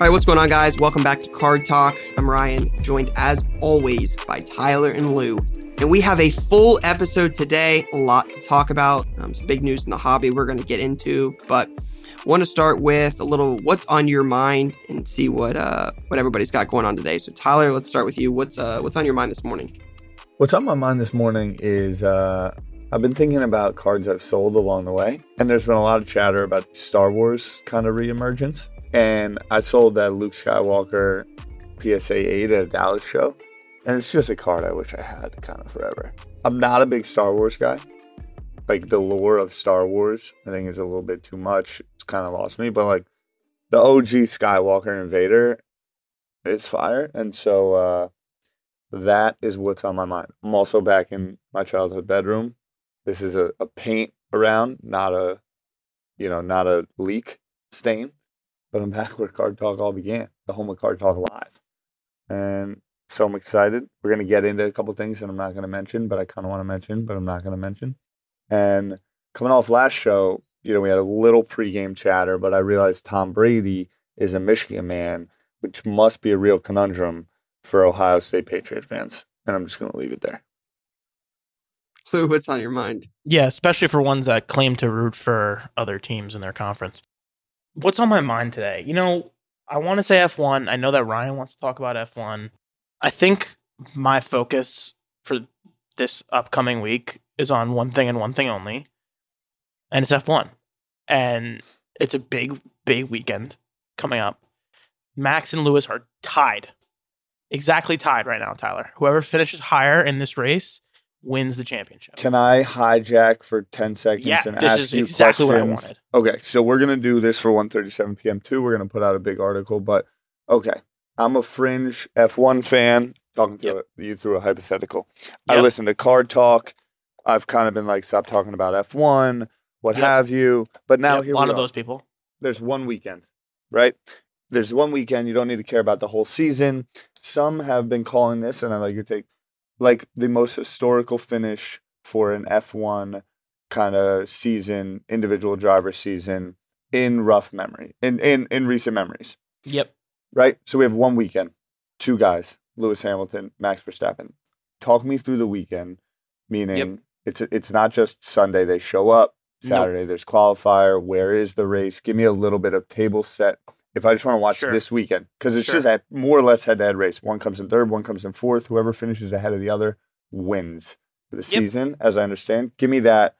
All right, what's going on, guys? Welcome back to Card Talk. I'm Ryan, joined as always by Tyler and Lou. And we have a full episode today, a lot to talk about. Um, some big news in the hobby we're going to get into, but want to start with a little what's on your mind and see what uh what everybody's got going on today. So Tyler, let's start with you. What's uh what's on your mind this morning? What's on my mind this morning is uh I've been thinking about cards I've sold along the way, and there's been a lot of chatter about Star Wars kind of reemergence. And I sold that Luke Skywalker PSA 8 at a Dallas show, and it's just a card I wish I had kind of forever. I'm not a big Star Wars guy. Like the lore of Star Wars, I think is a little bit too much. It's kind of lost me, but like the OG Skywalker and Vader, it's fire. And so uh, that is what's on my mind. I'm also back in my childhood bedroom. This is a, a paint around, not a, you know, not a leak stain. But I'm back where Card Talk all began, the home of Card Talk Live. And so I'm excited. We're going to get into a couple things that I'm not going to mention, but I kind of want to mention, but I'm not going to mention. And coming off last show, you know, we had a little pregame chatter, but I realized Tom Brady is a Michigan man, which must be a real conundrum for Ohio State Patriot fans. And I'm just going to leave it there. Lou, what's on your mind? Yeah, especially for ones that claim to root for other teams in their conference. What's on my mind today? You know, I want to say F1. I know that Ryan wants to talk about F1. I think my focus for this upcoming week is on one thing and one thing only, and it's F1. And it's a big, big weekend coming up. Max and Lewis are tied, exactly tied right now, Tyler. Whoever finishes higher in this race wins the championship. Can I hijack for 10 seconds Yeah, and ask you exactly what I questions? wanted. Okay, so we're going to do this for 1:37 p.m. too. We're going to put out a big article, but okay. I'm a fringe F1 fan. Talking to Yep. you through a hypothetical. I listen to Card Talk. I've kind of been like, stop talking about F1, what Yep. have you. But now Yep, here a lot of are. those people. There's one weekend, right? There's one weekend. You don't need to care about the whole season. Some have been calling this, and I like your take, like the most historical finish for an F1 kind of season, individual driver season in rough memory, in, in, in recent memories, Yep. right? So we have one weekend, two guys, Lewis Hamilton, Max Verstappen. Talk me through the weekend, meaning it's it's not just Sunday they show up, Nope. Saturday there's qualifier, where is the race? Give me a little bit of table set. If I just want to watch Sure. this weekend, because it's Sure. just a more or less head to head race. One comes in third, one comes in fourth. Whoever finishes ahead of the other wins for the Yep. season, as I understand. Give me that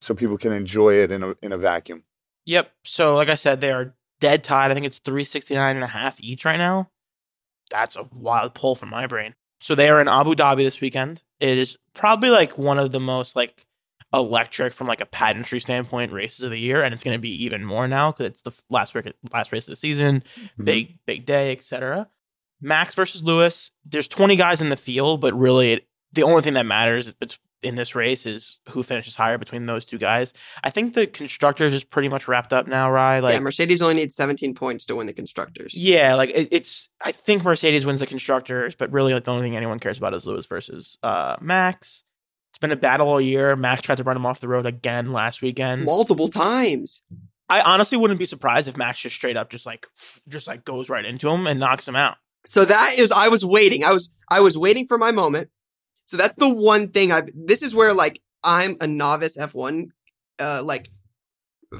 so people can enjoy it in a in a vacuum. Yep. So, like I said, they are dead tied. I think it's 369 and a half each right now. That's a wild pull from my brain. So they are in Abu Dhabi this weekend. It is probably like one of the most like electric from like a pageantry standpoint races of the year, and it's going to be even more now because it's the last week, last race of the season, Mm-hmm. big big day, etc. Max versus Lewis. There's 20 guys in the field, but really, it, the only thing that matters in this race is who finishes higher between those two guys. I think the constructors is pretty much wrapped up now, Rye. Like, yeah, Mercedes only needs 17 points to win the constructors. yeah, like it, it's. I think Mercedes wins the constructors, but really, like the only thing anyone cares about is Lewis versus uh, Max. Been a battle all year. Max tried to run him off the road again last weekend. Multiple times. I honestly wouldn't be surprised if Max just straight up just like just like goes right into him and knocks him out. So that is I was waiting. I was I was waiting for my moment. So that's the one thing I this is where like I'm a novice F1 uh like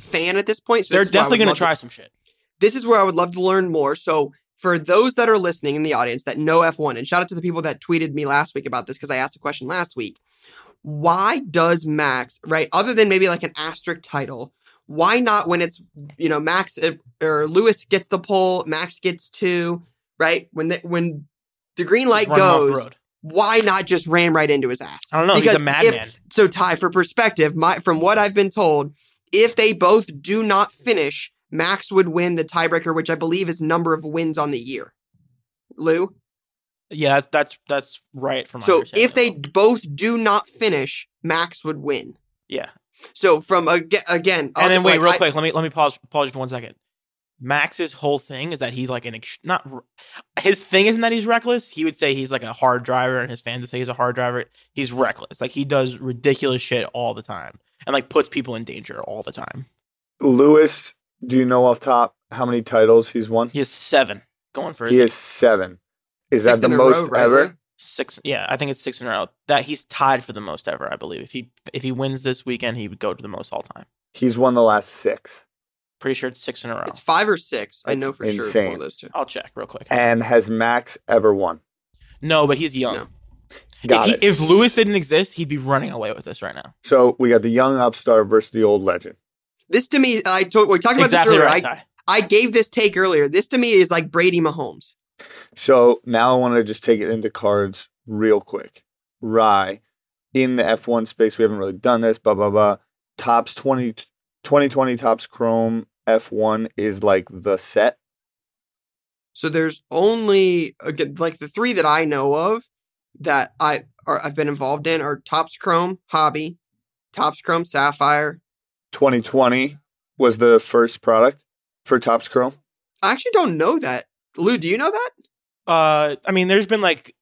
fan at this point. So They're this is where I definitely going to try some shit. this is where I would love to learn more. So for those that are listening in the audience that know F1, and shout out to the people that tweeted me last week about this because I asked a question last week. Why does Max, right, other than maybe like an asterisk title, why not when it's, you know, Max uh, or Lewis gets the pole, Max gets two, right? When the, when the green light Run him off the goes, why not just ram right into his ass? I don't know. he's a madman. so Ty, for perspective, my from what I've been told, if they both do not finish, Max would win the tiebreaker, which I believe is number of wins on the year. Lou, Yeah, that's that's, that's right. From So if they both do not finish, Max would win. yeah, So from aga- again, and then wait, like, real I- quick, let me let me pause pause you for one second. Max's whole thing is that he's like an ex- not his thing isn't that he's reckless. He would say he's like a hard driver, and his fans would say he's a hard driver. He's reckless, like he does ridiculous shit all the time, and like puts people in danger all the time. Lewis, do you know off top how many titles he's won? He has seven going for He his has seven. Is Six that the in a row, most right, ever? Six. Yeah, I think it's six in a row. That he's tied for the most ever, I believe. If he if he wins this weekend, he would go to the most all time. He's won the last six. Pretty sure it's six in a row. It's five or six. I That's know for sure it's one insane. of those two. I'll check real quick. And has Max ever won? No, but he's young. No. Got if, it. he, if Lewis didn't exist, he'd be running away with this right now. so we got the young upstart versus the old legend. This to me, I told we talked about exactly this earlier. right, I, I gave this take earlier. This to me is like Brady Mahomes. So now I want to just take it into cards real quick. Rye, in the F1 space, we haven't really done this, blah, blah, blah. Topps 20, 2020 Topps Chrome F1 is like the set. So there's only again like the three that I know of that I are I've been involved in are Topps Chrome Hobby, Topps Chrome Sapphire. 2020 was the first product for Topps Chrome. I actually don't know that. Lou, do you know that? Uh, I mean, there's been like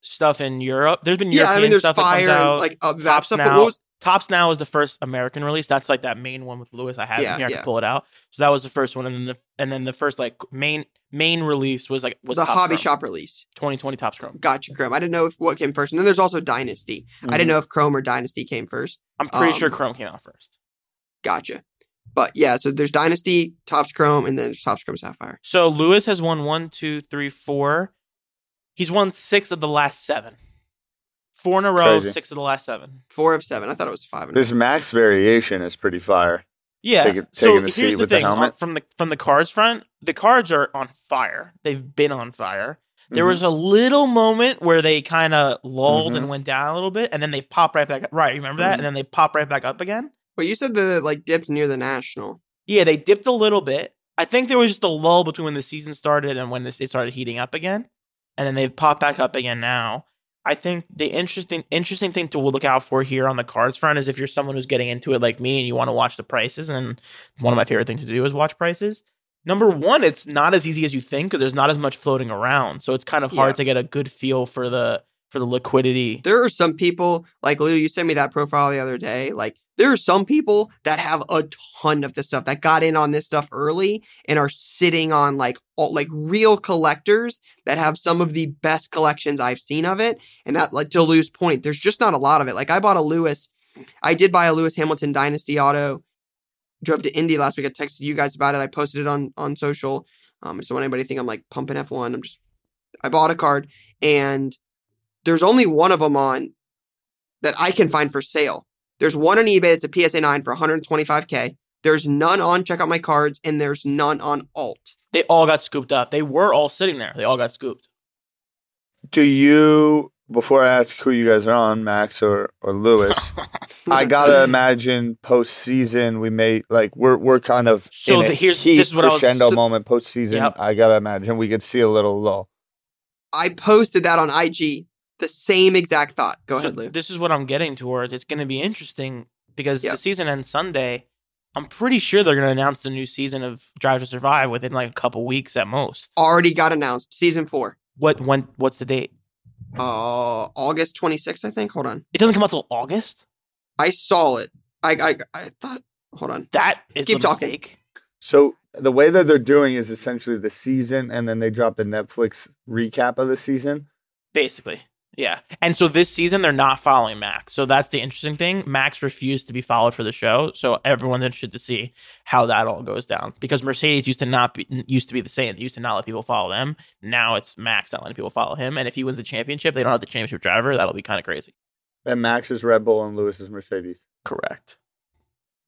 stuff in Europe. There's been yeah, European I mean there's stuff fire that comes out. and like uh, that Topps stuff. But now. what was Topps now is the first American release. That's like that main one with Lewis. I have Yeah, here. I yeah. can pull it out. So that was the first one, and then the and then the first like main main release was like was the Topps hobby Chrome. shop release? 2020 Topps Chrome. Gotcha, Chrome. I didn't know if what came first. And then there's also Dynasty. I Mm-hmm. didn't know if Chrome or Dynasty came first. I'm pretty Um, sure Chrome came out first. Gotcha. But yeah, so there's Dynasty, Topps Chrome, and then there's Topps Chrome Sapphire. So Lewis has won one, two, three, four. He's won six of the last seven. Four in a row, Crazy. six of the last seven. Four of seven. I thought it was five. And This Max variation is pretty fire. Yeah. Taking- so the here's seat the with the thing helmet. from the from the cards front. The cards are on fire. They've been on fire. There Mhm. was a little moment where they kind of lulled Mhm. and went down a little bit, and then they pop right back up. Right, remember that? Mhm. And then they pop right back up again. But you said the like dipped near the national. Yeah, they dipped a little bit. I think there was just a lull between when the season started and when they started heating up again, and then they've popped back up again now. I think the interesting interesting thing to look out for here on the cards front is if you're someone who's getting into it like me and you want to watch the prices, and one of my favorite things to do is watch prices. Number one, it's not as easy as you think because there's not as much floating around, so it's kind of hard Yeah. to get a good feel for the for the liquidity. There are some people like Lou. You sent me that profile the other day. Like there are some people that have a ton of this stuff that got in on this stuff early and are sitting on like all, like real collectors that have some of the best collections I've seen of it. And that like to Lou's point, there's just not a lot of it. Like I bought a Lewis. I did buy a Lewis Hamilton Dynasty auto. Drove to Indy last week. I texted you guys about it. I posted it on on social. Um, I just want anybody to think I'm like pumping F1. I'm just I bought a card and there's only one of them on that I can find for sale. There's one on eBay. It's a PSA 9 for 125K. There's none on Check Out My Cards, and there's none on Alt. They all got scooped up. They were all sitting there. They all got scooped. Do you, before I ask who you guys are on, Max or, or Lewis, I gotta imagine postseason we may like we're we're kind of So in a the- here's- heat this is what I was- crescendo so- moment postseason. Yep. I gotta imagine we could see a little low. I posted that on IG. The same exact thought. Go So ahead, Lou. This is what I'm getting towards. It's going to be interesting because Yep. the season ends Sunday. I'm pretty sure they're going to announce the new season of Drive to Survive within like a couple weeks at most. Already got announced. Season four. What when? What's the date? Uh, August 26th, I think. Hold on. It doesn't come out till August. I saw it. I I, I thought. Hold on. That is Keep the talking. mistake. So the way that they're doing is essentially the season, and then they drop the Netflix recap of the season. Basically, yeah. And so this season they're not following Max. So that's the interesting thing. Max refused to be followed for the show, so everyone's interested to see how that all goes down. Because Mercedes used to not be used to be the same. They used to not let people follow them. Now it's Max not letting people follow him. And if he wins the championship, they don't have the championship driver. That'll be kind of crazy. And Max is Red Bull and Lewis is Mercedes. Correct.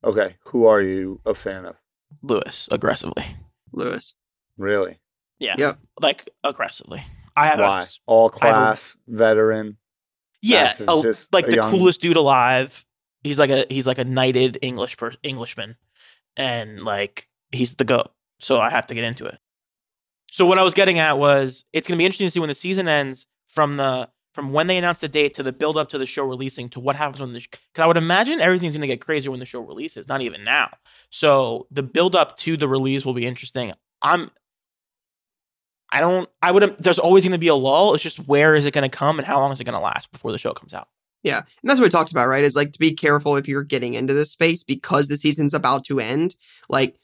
Okay, who are you a fan of? Lewis aggressively. Lewis. Really? Yeah. Yep. Like aggressively. I have Why? a All class, veteran. yeah, oh, a- just like the young- coolest dude alive. He's like a he's like a knighted English per, Englishman, and like he's the goat. So I have to get into it. So what I was getting at was it's going to be interesting to see when the season ends. from the from when they announce the date to the build up to the show releasing to what happens when the because I would imagine everything's going to get crazier when the show releases, not even now. So the build up to the release will be interesting. I'm I don't I would there's always going to be a lull. It's just where is it going to come and how long is it going to last before the show comes out? Yeah. And that's what we talked about, right? Is like to be careful if you're getting into this space because the season's about to end. Like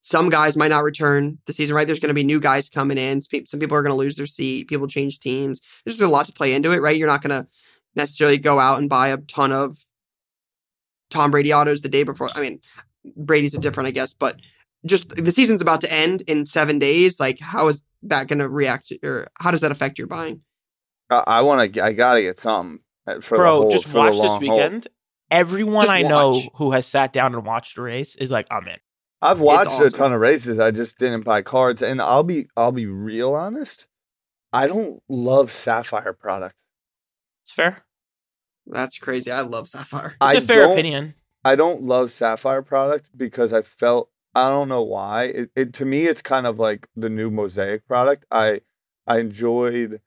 some guys might not return the season, right? There's going to be new guys coming in. Some people are going to lose their seat. People change teams. There's just a lot to play into it, right? You're not going to necessarily go out and buy a ton of Tom Brady autos the day before. I mean, Brady's a different, I guess, but just the season's about to end in seven days. Like, how is that going to react to, or how does that affect your buying? I, I want to, I got to get something uh, for Bro, the whole, just for watch the this long weekend. Everyone Just I know who has sat down and watched a race is like, I'm in. I've watched awesome. a ton of races. I just didn't buy cards, and I'll be I'll be real honest. I don't love Sapphire product. It's fair. That's crazy. I love Sapphire. It's I a fair opinion. I don't love Sapphire product because I felt I don't know why. It, it to me it's kind of like the new Mosaic product. I I enjoyed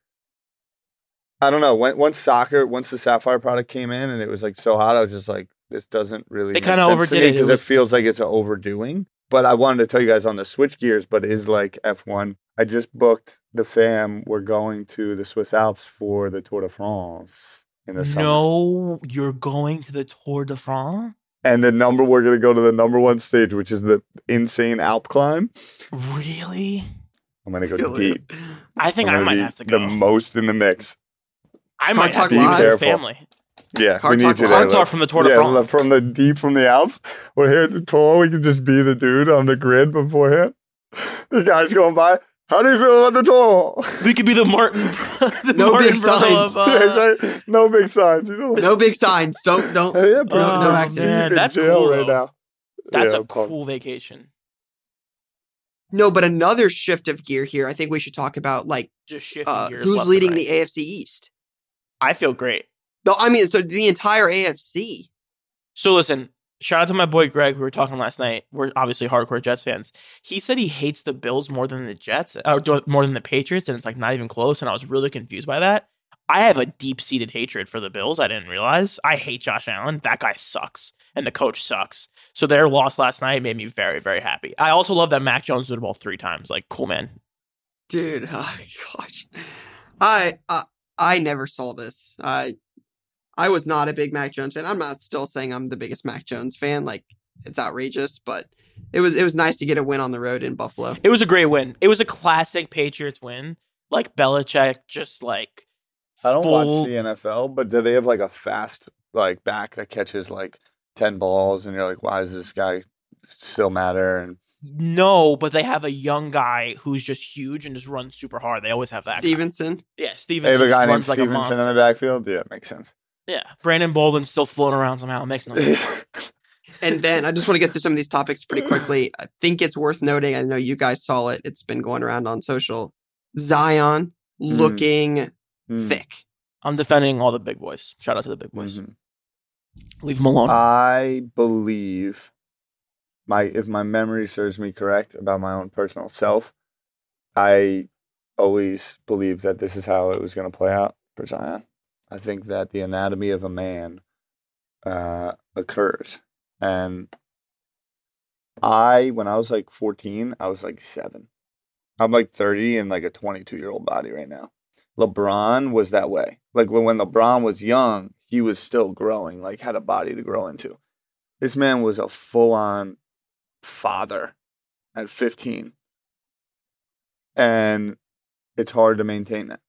I don't know, when, once soccer, once the Sapphire product came in and it was like so hot, I was just like this doesn't really They sense to overdid it. It because it, was- feels like it's an overdoing. But I wanted to tell you guys on the switch gears, but it is like F1. I just booked the fam. We're going to the Swiss Alps for the Tour de France in the summer. No, you're going to the Tour de France? And the number we're gonna go to the number one stage, which is the insane Alp climb. Really? I'm gonna go Kill it. deep. I think I'm I gonna might be have to go. The most in the mix. I Car might have Talk to go Live. with the Careful. family. Yeah, Car we need to. Live. there, Car Talk from the Tour de yeah, France. look, from the deep from the Alps. We're here at the tour. We can just be the dude on the grid beforehand. The guy's going by. How do you feel about the tour? We could be the Martin, the No Martin big brother signs. of, uh, Yeah, right. No big signs. You know, like, No big signs. Don't don't. Hey, yeah, no Brazil's man, that's jail cool, right though. now. That's Yeah, a pump. cool vacation. No, but another shift of gear here. I think we should talk about like Just shifting uh, gears. who's leading and the. AFC East. I feel great. No, I mean, so the entire AFC. So listen, shout out to my boy Greg. We were talking last night. We're obviously hardcore Jets fans. He said he hates the Bills more than the Jets, or more than the Patriots, and it's like not even close. And I was really confused by that. I have a deep seated hatred for the Bills. I didn't realize. I hate Josh Allen. That guy sucks, and the coach sucks. So their loss last night made me very, very happy. I also love that Mac Jones did the ball three times. Like, cool man. Dude, oh gosh, I I, I never saw this. I I was not a big Mac Jones fan. I'm not still saying I'm the biggest Mac Jones fan. Like it's outrageous, but it was it was nice to get a win on the road in Buffalo. It was a great win. It was a classic Patriots win. Like Belichick, just like I don't full- watch the NFL, but do they have like a fast like back that catches like ten balls, and you're like, why does this guy still matter? And No, but they have a young guy who's just huge and just runs super hard. They always have that. guy. Stevenson. Yeah, they have Stevenson a guy named runs like a Stevenson in the backfield. Yeah, makes sense. Yeah, Brandon Bolden's still floating around somehow. It makes no sense. And then I just want to get through some of these topics pretty quickly. I think it's worth noting. I know you guys saw it. It's been going around on social. Zion looking Mm, thick. I'm defending all the big boys. Shout out to the big boys. mhm. Leave them alone. I believe my if my memory serves me correct about my own personal self, I always believed that this is how it was going to play out for Zion. I think that the anatomy of a man uh, occurs, and I when I was like fourteen, I was like seven. I'm like thirty and like a twenty-two year old body right now. LeBron was that way. Like when, when LeBron was young, he was still growing, like had a body to grow into. This man was a full on father at 15. And it's hard to maintain that.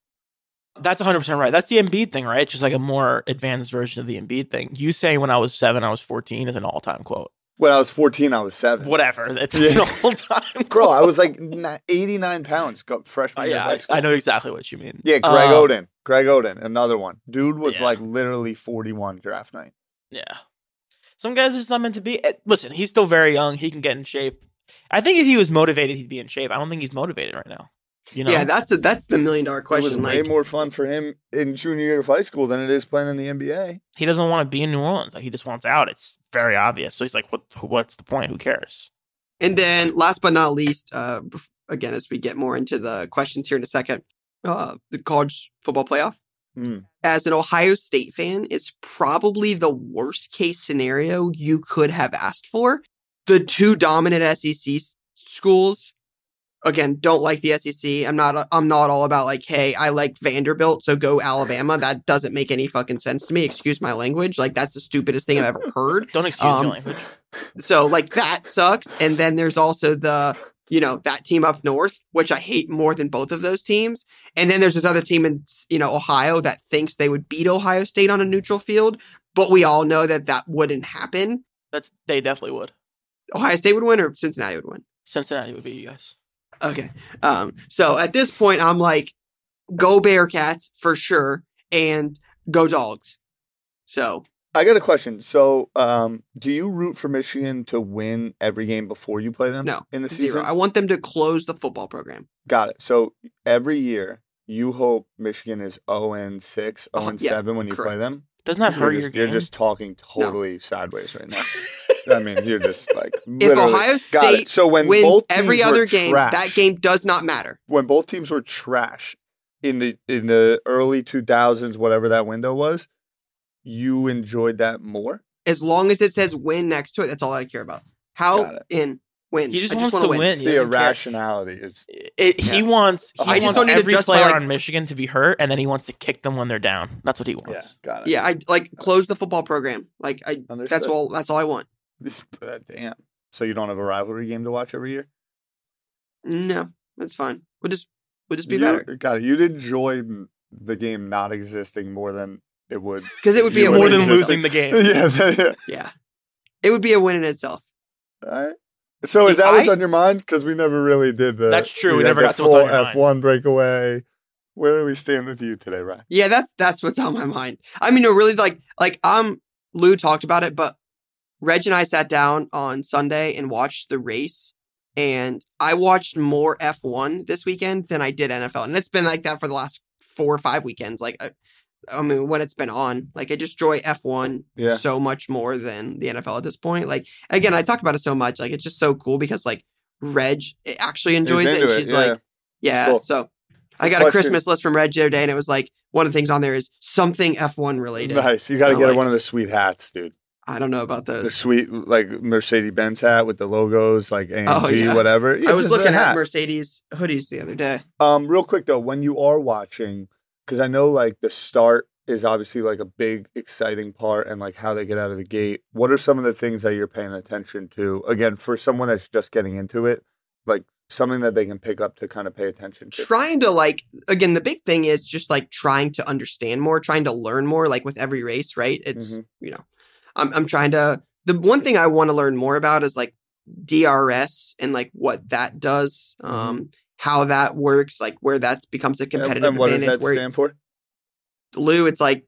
That's 100% right. That's the Embiid thing, right? It's just like a more advanced version of the Embiid thing. You say when I was seven, I was 14 is an all time quote. When I was 14, I was seven. Whatever. It's Yeah. an all time Bro, I was like 89 pounds got freshman year yeah, of high I, school. I know exactly what you mean. Yeah, Greg Uh, Oden. Greg Oden, another one. Dude was Yeah. like literally 41 draft night. Yeah. Some guys are just not meant to be. eh, Listen, he's still very young. He can get in shape. I think if he was motivated, he'd be in shape. I don't think he's motivated right now. You know? Yeah, that's a, that's the million dollar question. It was question. way Like, more fun for him in junior year of high school than it is playing in the NBA. he doesn't want to be in New Orleans. Like he just wants out. It's very obvious. So he's like, "What? What's the point? Who cares?" And then last but not least, uh, again, as we get more into the questions here in a second, uh, the college football playoff. Mm. As an Ohio State fan, it's probably the worst case scenario you could have asked for. The two dominant SEC schools, again, don't like the SEC. I'm not. I'm not all about like, hey, I like Vanderbilt, so go Alabama. That doesn't make any fucking sense to me. Excuse my language. Like that's the stupidest thing I've ever heard. Don't excuse Um, your language. So like that sucks. And then there's also the, you know, that team up north, which I hate more than both of those teams. And then there's this other team in, you know, Ohio that thinks they would beat Ohio State on a neutral field, but we all know that that wouldn't happen. That's they definitely would. Ohio State would win or Cincinnati would win. Cincinnati would be you guys. Okay. Um, so at this point, I'm like, go Bearcats for sure and go dogs. So I got a question. So, um, do you root for Michigan to win every game before you play them? No, in the zero. season. I want them to close the football program. Got it. So every year you hope Michigan is zero and six, zero Uh, and seven when you correct. play them. Doesn't that You're hurt just, your you're game? just talking totally sideways right now. I mean, you're just like If literally- Ohio Got it. State So when wins both every other game, trash- that game does not matter. when both teams were trash in the in the early 2000s, whatever that window was, you enjoyed that more. as long as it says win next to it, that's all I care about. How in win? He just I wants wanna to win. It's the irrationality. It's It, he wants he I just wants don't need every player like- on Michigan to be hurt, and then he wants to kick them when they're down. That's what he yeah, wants. got it. Yeah, I like close the football program. Like I, that's all. That's all I want. Damn. So you don't have a rivalry game to watch every year? No, that's fine. We'll just we'll just be You- better Got it. You'd enjoy the game not existing more than it would. because it would be a More win. than in itself. losing the game. yeah. yeah. Yeah, it would be a win in itself. All right. So is See, that what's I- on your mind? Because we never really did the. That's true, we had never the got to what's full on your mind. F one breakaway. Where do we stand with you today, Ryan? Yeah, that's that's what's on my mind. I mean, no, really, like like um, Lou talked about it, but Reg and I sat down on Sunday and watched the race, and I watched more F one this weekend than I did NFL, and it's been like that for the last four or five weekends. Like, I, I mean, when it's been on, like I just enjoy F one Yeah. so much more than the NFL at this point. Like, again, I talk about it so much, like it's just so cool because like Reg actually enjoys it, and it, she's yeah. like. Yeah. cool. So I got a. Christmas list from Reg the other day, and it was like one of the things on there is something F1 related. Nice. You got to get like- one of the sweet hats, dude. I don't know about those. The sweet like Mercedes Benz hat with the logos, like AMG, Oh, yeah. whatever. Yeah, I was looking at. Mercedes hoodies the other day. Um, real quick though, when you are watching, because I know like the start is obviously like a big exciting part, and like how they get out of the gate. What are some of the things that you're paying attention to? Again, for someone that's just getting into it, like something that they can pick up to kind of pay attention to. Trying to like again, the big thing is just like trying to understand more, trying to learn more. Like with every race, right? It's Mhm. you know, I'm I'm trying to. The one thing I want to learn more about is like DRS and like what that does, um, how that works, like where that becomes a Mm-hmm. And- competitive and, what does advantage. that where stand for? Lou, it's like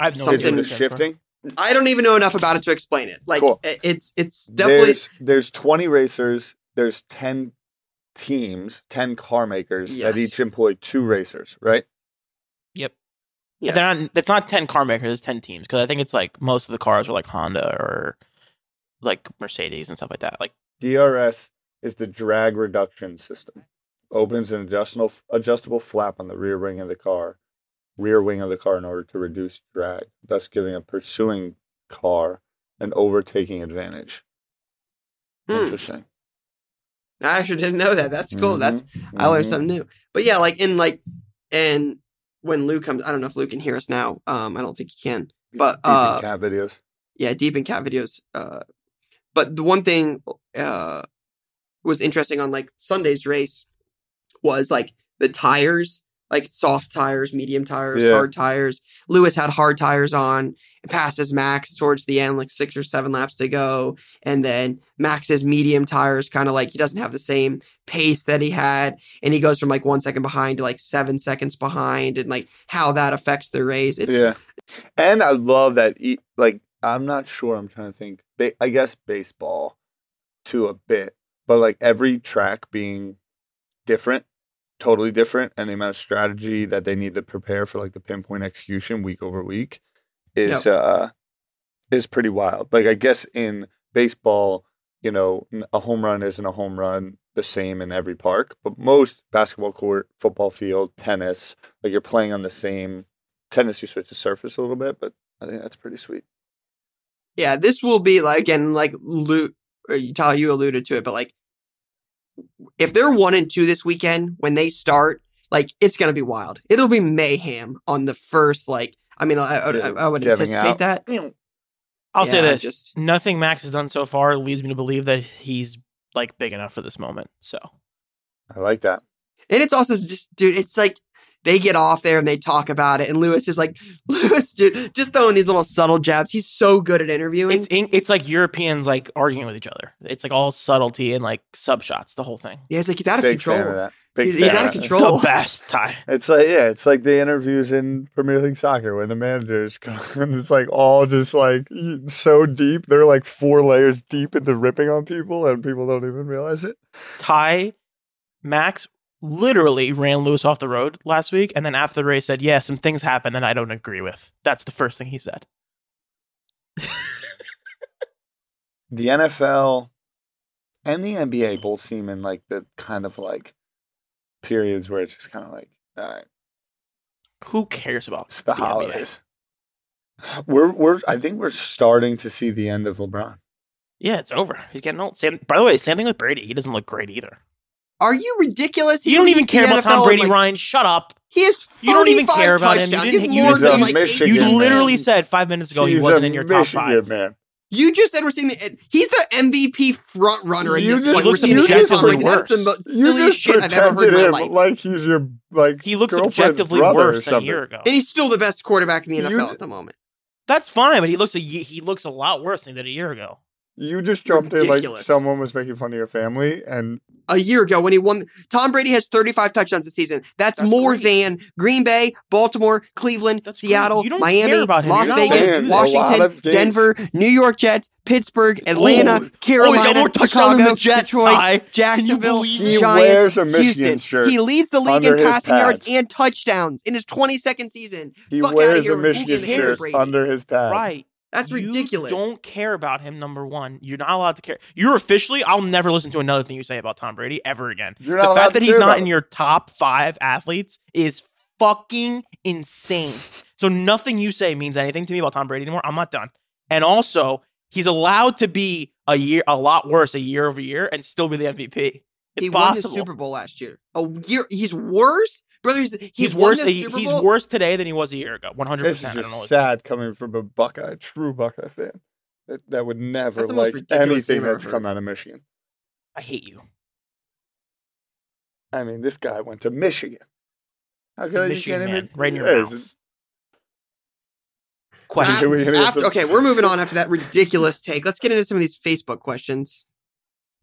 I have no Something- Is idea it what the it stands for. shifting? I don't even know enough about it to explain it. Like Cool. it's it's definitely There's there's 20 racers. There's 10 teams, 10 car makers that each employ two racers, right? Yep. Yeah. They're not. It's not ten car makers. It's ten teams because I think it's like most of the cars are like Honda or like Mercedes and stuff like that. Like DRS is the drag reduction system. Opens an adjustable adjustable flap on the rear wing of the car, rear wing of the car in order to reduce drag, thus giving a pursuing car an overtaking advantage. Hmm. Interesting. I actually didn't know that. That's cool. Mhm, That's I learned mhm. something new. But yeah, like in like and when Lou comes, I don't know if Lou can hear us now. Um, I don't think he can. But Deep in uh, cat videos. yeah, deep in cat videos. Uh, but the one thing uh was interesting on like Sunday's race was like the tires, like soft tires, medium tires, Yeah. hard tires. Lewis had hard tires on and passes Max towards the end, like six or seven laps to go. And then Max's medium tires kind of like he doesn't have the same pace that he had. And he goes from like one second behind to like seven seconds behind and like how that affects the race. It's yeah. And I love that. Like, I'm not sure. I'm trying to think. Ba- I guess baseball to a bit, but like every track being different, totally different, and the amount of strategy that they need to prepare for like the pinpoint execution week over week is uh is pretty wild. Like I guess in baseball, you know, a home run isn't a home run the same in every park, but most basketball court, football field, tennis, like you're playing on the same tennis. You switch the surface a little bit, but I think that's pretty sweet. Yeah, this will be like again, like Lu, or Tyler, you alluded to it, but like if they're one and two this weekend when they start, like it's gonna be wild. It'll be mayhem on the first. Like, I mean, I, I, I, I would Giving anticipate out. that. I'll say this: just- nothing Max has done so far leads me to believe that he's like big enough for this moment. So I like that. And it's also just, dude, it's like they get off there and they talk about it, and Lewis is like, Lewis, dude, just throwing these little subtle jabs. He's so good at interviewing. it's in- it's like Europeans like arguing with each other. It's like all subtlety and like sub shots. The whole thing. yeah, it's like he's out of Big control. fan of that. Big He's- he's out of control. The best Ty. It's like yeah, it's like the interviews in Premier League soccer when the managers come and it's like all just like so deep. They're like four layers deep into ripping on people and people don't even realize it. Ty Max literally ran Lewis off the road last week, and then after the race said, "Yeah, some things happened that I don't agree with." That's the first thing he said. The NFL and the NBA both seem in like the kind of like periods where it's just kind of like all right, Who cares about it's the, NBA? holidays. We're we're I think we're starting to see the end of LeBron. Yeah, it's over. He's getting old. Same, by the way, same thing with Brady. He doesn't look great either. Are you ridiculous? He You don't even care about NFL Tom Brady, like- Ryan. Shut up. He has You don't even care about him. You touchdowns. didn't- He's you- more than like Michigan You eight man. literally said five minutes ago he wasn't in your top Michigan five. man. You just said we're seeing the. He's the MVP front runner at You this just- point. he We're looks seeing the Tom objectively That's the worse. most You silliest just shit I've ever heard in my him life. like he's your like He looks objectively worse than a year ago. and he's still the best quarterback in the NFL d- at the moment. That's fine, but he looks a he looks a lot worse than he did a year ago. You just jumped in like someone was making fun of your family, and A year ago, when he won, Tom Brady has 35 touchdowns this season. That's, That's more great. than Green Bay, Baltimore, Cleveland, That's. Seattle, Miami, care about. Las Vegas, saying a lot Washington. Denver, New York Jets, Pittsburgh, oh, Atlanta, Oh, Carolina, he's got more touchdowns Chicago, than the Jets, Detroit, Ty. Jacksonville, he Giants, wears a Michigan Houston. shirt. He leads the league in his passing yards and touchdowns in his 22nd season. he Fuck wears a Michigan shirt under his pad. Right. That's You ridiculous. don't care about him, number one. You're not allowed to care. You're officially, I'll never listen to another thing you say about Tom Brady ever again. You're the not fact that he's not in your top five athletes is fucking insane. So nothing you say means anything to me about Tom Brady anymore. I'm not done. And also, he's allowed to be a year, a lot worse a year over year and still be the MVP. It's he possible. won the Super Bowl last year. A year, he's worse, brother. He's, he's, He's worse. the He's worse today than he was a year ago. One hundred percent. This is percent. I don't know. just sad coming from a Buckeye, true Buckeye fan. That, that would never That's like anything that's come out of Michigan. I hate you. I mean, this guy went to Michigan. How could a I? You Michigan can't man, even right in your Yeah, mouth. it's- Question. Should we get into After- okay, we're moving on after that ridiculous take. Let's get into some of these Facebook questions.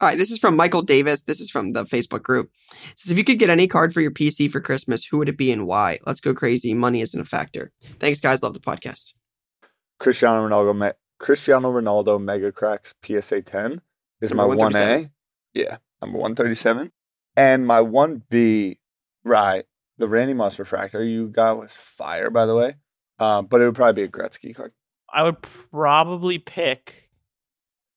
All right, this is from Michael Davis. This is from the Facebook group. It says if you could get any card for your PC for Christmas, who would it be and why? Let's go crazy. Money isn't a factor. Thanks, guys. Love the podcast. Cristiano Ronaldo, me- Cristiano Ronaldo Mega Cracks PSA 10 is Number my one A. Yeah, number 137. And my 1B, right, the Randy Moss refractor you got was fire, by the way. Um, but it would probably be a Gretzky card. I would probably pick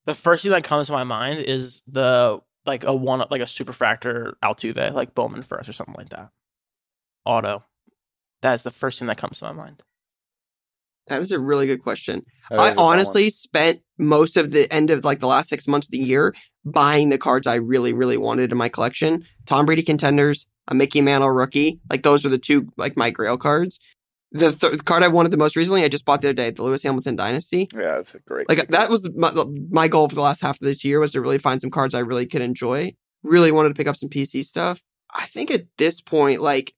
the first thing that comes to my mind is the like a one like a superfractor Altuve, like Bowman first or something like that. Auto. That is the first thing that comes to my mind. That was a really good question. That I is a fun one. honestly spent most of the end of like the last six months of the year buying the cards I really, really wanted in my collection. Tom Brady contenders, a Mickey Mantle rookie. Like those are the two like my grail cards. The th- card I wanted the most recently, I just bought the other day, the Lewis Hamilton Dynasty. Yeah, it's a great. Like that was my, my goal for the last half of this year was to really find some cards I really could enjoy. Really wanted to pick up some PC stuff. I think at this point, like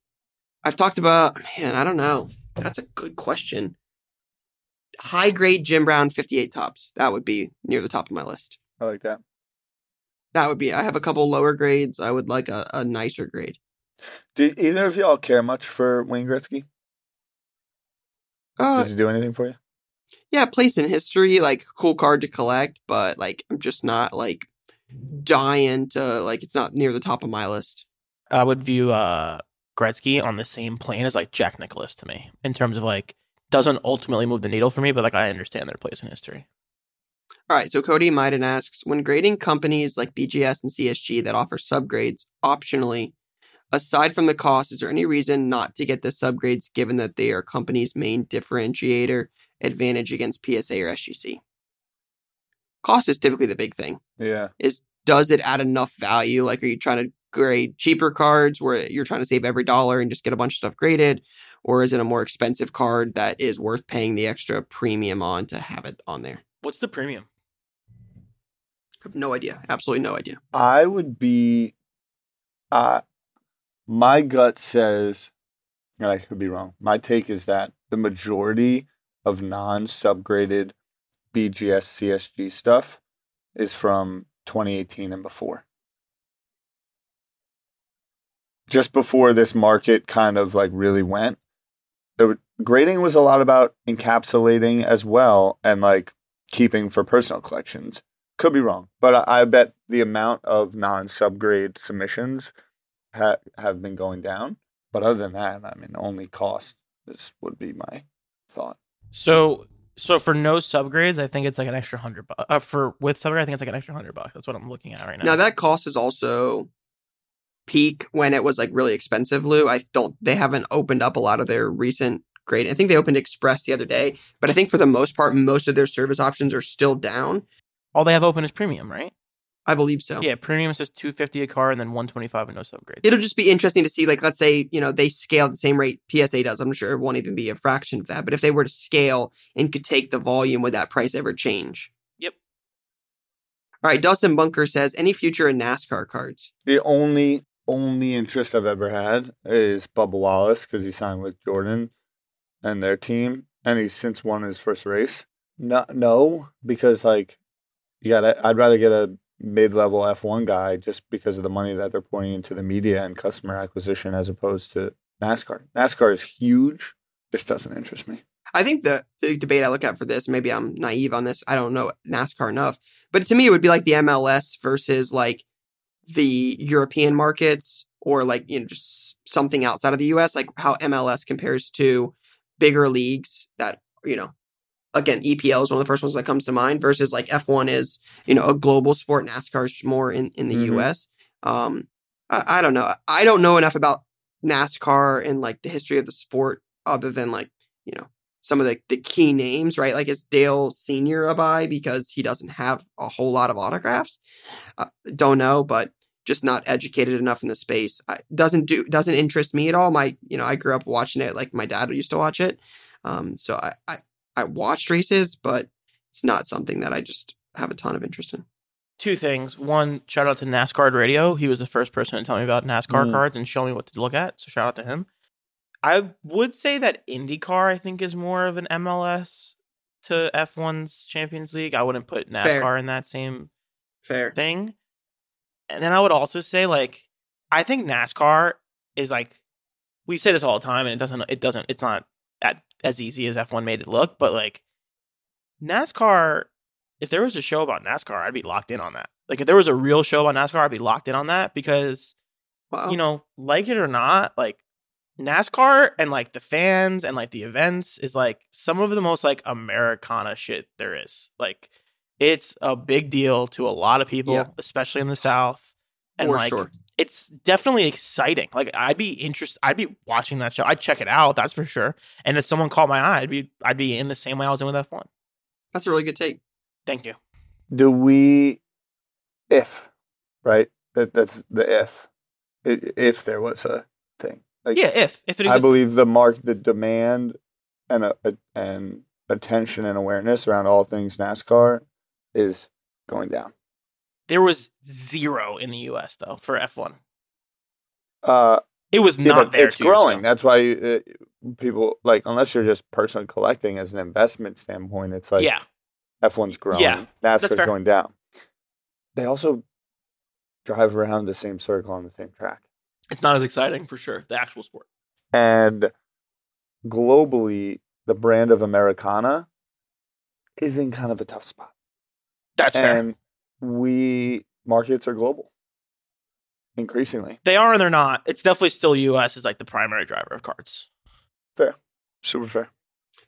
I've talked about, man, I don't know. That's a good question. High grade Jim Brown 58 Topps. That would be near the top of my list. I like that. That would be. I have a couple lower grades. I would like a, a nicer grade. Do either of y'all care much for Wayne Gretzky? Uh, Does he do anything for you? yeah, place in history, like cool card to collect, but like I'm just not like dying to like it's not near the top of my list. I would view uh Gretzky on the same plane as like Jack Nicklaus to me in terms of like doesn't ultimately move the needle for me, but like I understand their place in history. All right, so Cody Maiden asks When grading companies like BGS and CSG that offer subgrades optionally, aside from the cost, is there any reason not to get the subgrades given that they are company's main differentiator advantage against PSA or SGC? Cost is typically the big thing. Yeah. Is does it add enough value? Like, are you trying to grade cheaper cards where you're trying to save every dollar and just get a bunch of stuff graded? Or is it a more expensive card that is worth paying the extra premium on to have it on there? What's the premium? I have no idea. Absolutely no idea. I would be uh my gut says and I could be wrong. My take is that the majority of non-subgraded BGS CSG stuff is from 2018 and before. Just before this market kind of like really went, the grading was a lot about encapsulating as well and like keeping for personal collections. Could be wrong, but I, I bet the amount of non-subgrade submissions ha- have been going down. But other than that, I mean, only cost is would be my thought. So so for no subgrades, I think it's like an extra hundred bucks. Uh, for with subgrade, I think it's like an extra hundred bucks. That's what I'm looking at right now. Now that cost is also peak when it was like really expensive, Lou. I don't they haven't opened up a lot of their recent grade. I think they opened Express the other day, but I think for the most part, most of their service options are still down. All they have open is premium, right? I believe so. Yeah, premium is just two fifty a car and then one twenty five and no subgrades. It'll just be interesting to see, like, let's say, you know, they scale at the same rate PSA does. I'm sure it won't even be a fraction of that. But if they were to scale and could take the volume, would that price ever change? Yep. All right. Dustin Bunker says, any future in NASCAR cards? The only only interest I've ever had is Bubba Wallace because he signed with Jordan and their team, and he's since won his first race. No, no, because like you got, to I'd rather get a mid-level F1 guy just because of the money that they're pouring into the media and customer acquisition as opposed to NASCAR. NASCAR is huge. This doesn't interest me. I think the, the debate I look at for this, maybe I'm naive on this. I don't know NASCAR enough, but to me, it would be like the MLS versus like the European markets or like, you know, just something outside of the US, like how MLS compares to bigger leagues that, you know, again, EPL is one of the first ones that comes to mind versus like F1 is, you know, a global sport. NASCAR is more in, in the Mhm. US. Um, I, I don't know. I don't know enough about NASCAR and like the history of the sport other than like, you know, some of the, the key names, right? Like is Dale Senior a buy because he doesn't have a whole lot of autographs? Uh, don't know, but just not educated enough in the space. I, doesn't do doesn't interest me at all. My you know I grew up watching it like my dad used to watch it, um, so I, I I watched races, but it's not something that I just have a ton of interest in. Two things. One, shout out to NASCAR Radio. He was the first person to tell me about NASCAR Mm. cards and show me what to look at. So shout out to him. I would say that IndyCar, I think, is more of an MLS to F1's Champions League. I wouldn't put NASCAR Fair. in that same Fair. thing. And then I would also say, like, I think NASCAR is like we say this all the time, and it doesn't it doesn't it's not at, as easy as F1 made it look, but like NASCAR, if there was a show about NASCAR, I'd be locked in on that. Like if there was a real show about NASCAR, I'd be locked in on that because Wow. you know, like it or not, like NASCAR and like the fans and like the events is like some of the most like Americana shit there is. Like it's a big deal to a lot of people, Yeah. especially in the South. And for like sure. It's definitely exciting. Like I'd be interested I'd be watching that show. I'd check it out, that's for sure. And if someone caught my eye, I'd be I'd be in the same way I was in with F1. That's a really good take. Thank you. Do we, if, right? That that's the if, if there was a thing. Like, Yeah, if if it I believe the mark, the demand, and a, a- and attention and awareness around all things NASCAR is going down. There was zero in the US though for F1. Uh, It was yeah, not there. it's growing. That's why uh, people like, unless you're just personally collecting as an investment standpoint, it's like yeah. F1's growing, Yeah, that's NASCAR's fair. going down. They also drive around the same circle on the same track. It's not as exciting for sure. The actual sport. And globally, the brand of Americana is in kind of a tough spot. That's fair. And we markets are global increasingly. They are and they're not. It's definitely still US is like the primary driver of cards. Fair. Super fair.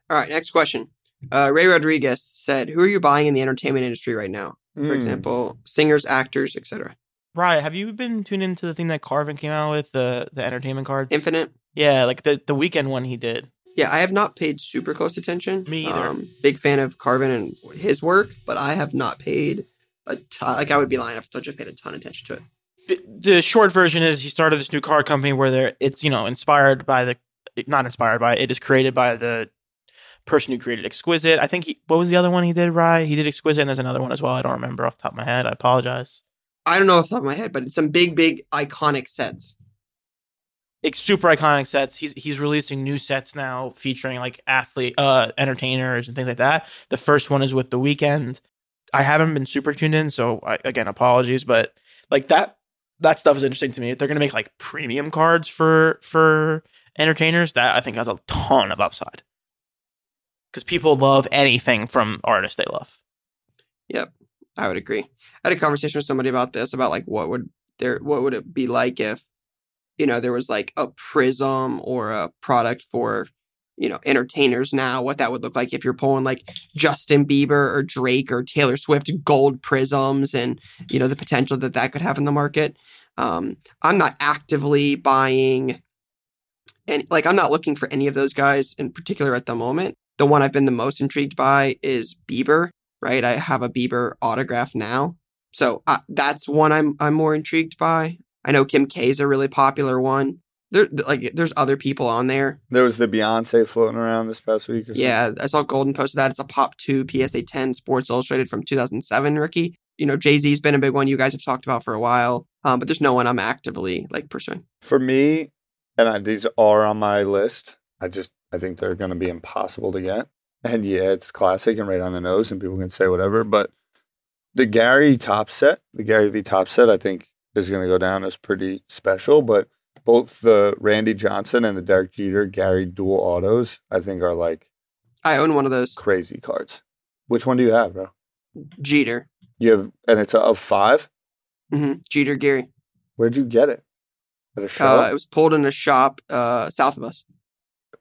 All right, next question. Uh, Ray Rodriguez said, "Who are you buying in the entertainment industry right now? For Mm. example, singers, actors, etc. Right. Have you been tuned into the thing that Carvin came out with the the entertainment cards? Infinite. Yeah, like the the Weeknd one he did. Yeah, I have not paid super close attention. Me either. Um, big fan of Carvin and his work, but I have not paid a ton. Like I would be lying if I I paid a ton of attention to it. The- short version is he started this new card company where they're it's you know inspired by the not inspired by it is created by the person who created Exquisite. I think he what was the other one he did? Right, he did Exquisite, and there's another one as well. I don't remember off the top of my head. I apologize. I don't know off the top of my head, but it's some big, big iconic sets. It's super iconic sets. He's he's releasing new sets now featuring like athlete uh entertainers and things like that. The first one is with The Weeknd. I haven't been super tuned in, so I, again, apologies, but like that that stuff is interesting to me. If they're gonna make like premium cards for for entertainers, that I think has a ton of upside. Because people love anything from artists they love. Yep, I would agree. I had a conversation with somebody about this, about like what would there what would it be like if, you know, there was like a prism or a product for, you know, entertainers now, what that would look like if you're pulling like Justin Bieber or Drake or Taylor Swift gold prisms and, you know, the potential that that could have in the market. Um, I'm not actively buying and like I'm not looking for any of those guys in particular at the moment. The one I've been the most intrigued by is Bieber right? I have a Bieber autograph now, so uh, that's one I'm I'm more intrigued by. I know Kim K is a really popular one. There, like, there's other people on there. There was the Beyonce floating around this past week. Yeah, I saw Goldin posted that. It's a Pop Two PSA 10 Sports Illustrated from 2007 rookie. You know, Jay Z's been a big one. You guys have talked about for a while, um, but there's no one I'm actively like pursuing. For me, and I, these are on my list. I just I think they're going to be impossible to get. And yeah, it's classic and right on the nose, and people can say whatever. But the Gary Topps set, the Gary V Topps set, I think is going to go down as pretty special. But both the Randy Johnson and the Derek Jeter Gary dual autos, I think are like I own one of those crazy cards. Which one do you have, bro? Jeter, You have, and it's a of five. hmm Jeter Gary. Where'd you get it? At a shop. Uh, it was pulled in a shop uh, south of us.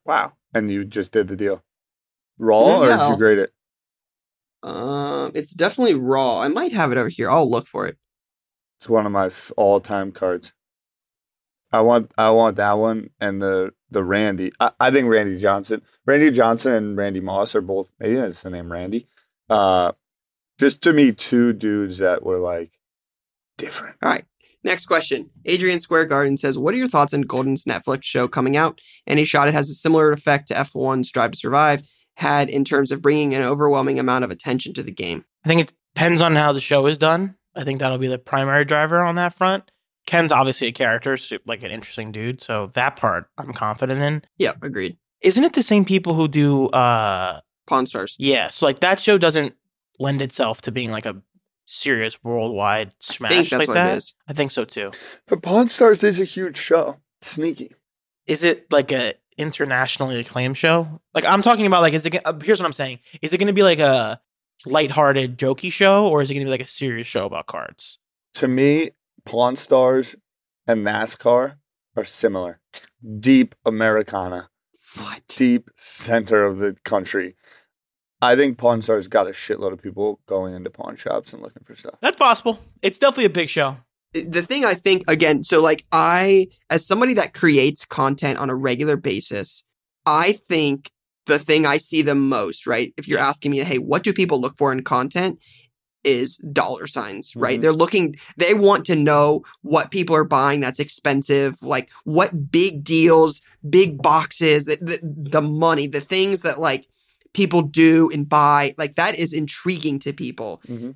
wow. And you just did the deal. Raw, or did you grade it? Um, it's definitely raw. I might have it over here. I'll look for it. It's one of my f- all-time cards. I want I want that one and the the Randy. I, I think Randy Johnson, Randy Johnson and Randy Moss are both maybe that's the name Randy. Uh, just to me, two dudes that were like different. All right. Next question. Adrian Square Garden says, What are your thoughts on Goldin's Netflix show coming out? Any shot it has a similar effect to F1's Drive to Survive had in terms of bringing an overwhelming amount of attention to the game? I think it depends on how the show is done. I think that'll be the primary driver on that front. Ken's obviously a character, su- like an interesting dude, so that part I'm confident in. Yeah, agreed. Isn't it the same people who do uh Pawn Stars. yeah, so like that show doesn't lend itself to being like a serious worldwide smash I think that's like what that. it is. I think so too. But Pawn Stars is a huge show. Sneaky. Is it like a internationally acclaimed show? Like I'm talking about like is it gonna- uh, here's what I'm saying. Is it going to be like a lighthearted jokey show or is it going to be like a serious show about cards? To me, Pawn Stars and NASCAR are similar. Deep Americana. What? deep center of the country. I think Pawn Stars got a shitload of people going into pawn shops and looking for stuff. That's possible. It's definitely a big show. the thing I think again, so like I, as somebody that creates content on a regular basis, I think the thing I see the most, right? If you're asking me, hey, what do people look for in content? Is dollar signs, right? Mhm. They're looking, they want to know what people are buying that's expensive, like what big deals, big boxes, the, the, the money, the things that like people do and buy, like that is intriguing to people. Mhm.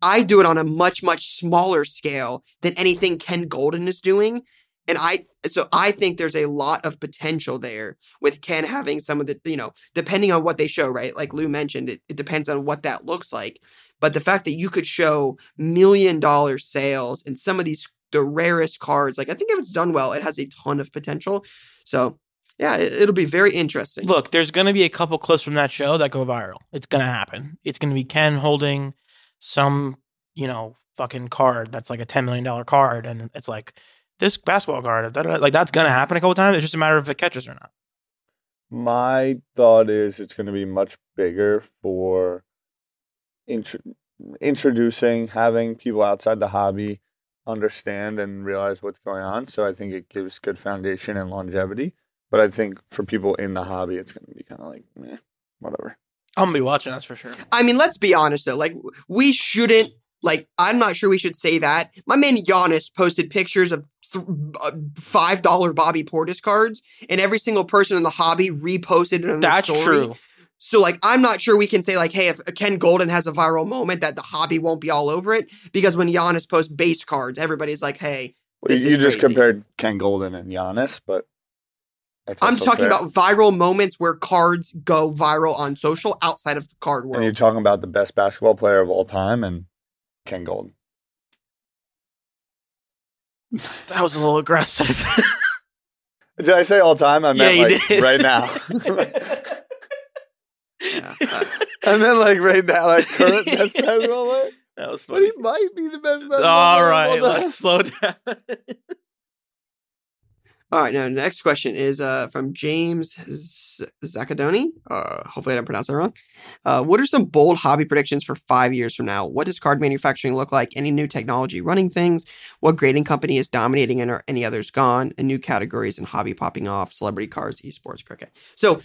I do it on a much, much smaller scale than anything Ken Goldin is doing. And I, so I think there's a lot of potential there with Ken having some of the, you know, depending on what they show, right? Like Lou mentioned, it, it depends on what that looks like. But the fact that you could show million dollar sales and some of these, the rarest cards, like I think if it's done well, it has a ton of potential. So yeah, it, it'll be very interesting. Look, there's going to be a couple clips from that show that go viral. It's going to happen. It's going to be Ken holding some, you know, fucking card that's like a $10 million card. And it's like, this basketball card, da, da, da. like that's going to happen a couple times. It's just a matter of if it catches or not. My thought is it's going to be much bigger for intro- introducing, having people outside the hobby understand and realize what's going on. So I think it gives good foundation and longevity. But I think for people in the hobby, it's going to be kind of like, meh, whatever. I'm gonna be watching. That's for sure. I mean, let's be honest though. Like, we shouldn't. Like, I'm not sure we should say that. My man Giannis posted pictures of th- Uh, five dollar Bobby Portis cards, and every single person in the hobby reposted it on That's story. true. So, like, I'm not sure we can say like, hey, if Ken Goldin has a viral moment, that the hobby won't be all over it because when Giannis posts base cards, everybody's like, hey, Well, This you is just crazy. compared Ken Goldin and Giannis, but I'm talking fair. about viral moments where cards go viral on social outside of the card world. And you're talking about the best basketball player of all time and Ken Goldin. That was a little aggressive. Did I say all time? I meant Yeah, like did. right now. Yeah, uh, I meant like right now, like current best basketball player. that was funny. But he might be the best basketball All player of all time. let's slow down. All right, now next question is uh, from James Z- Zacadoni. Uh, hopefully, I didn't pronounce that wrong. Uh, what are some bold hobby predictions for five years from now? What does card manufacturing look like? Any new technology running things? What grading company is dominating and are any others gone? And new categories and hobby popping off? Celebrity cards, esports, cricket. So,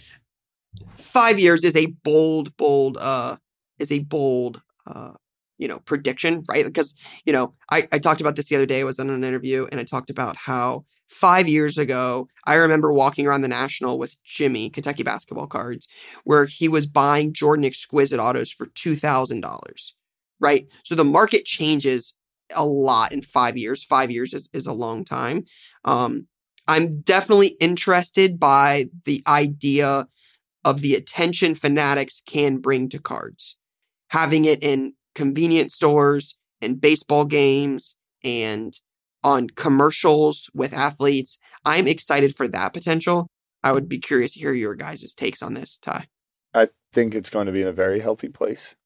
five years is a bold, bold, uh, is a bold, uh, you know, prediction, right? Because you know, I I talked about this the other day. I was on an interview and I talked about how five years ago, I remember walking around the National with Jimmy, Kentucky basketball cards, where he was buying Jordan Exquisite autos for $2,000, right? So the market changes a lot in five years. Five years is, is a long time. Um, I'm definitely interested by the idea of the attention fanatics can bring to cards. Having it in convenience stores and baseball games and on commercials with athletes. I'm excited for that potential. I would be curious to hear your guys' takes on this, Ty. I think it's going to be in a very healthy place.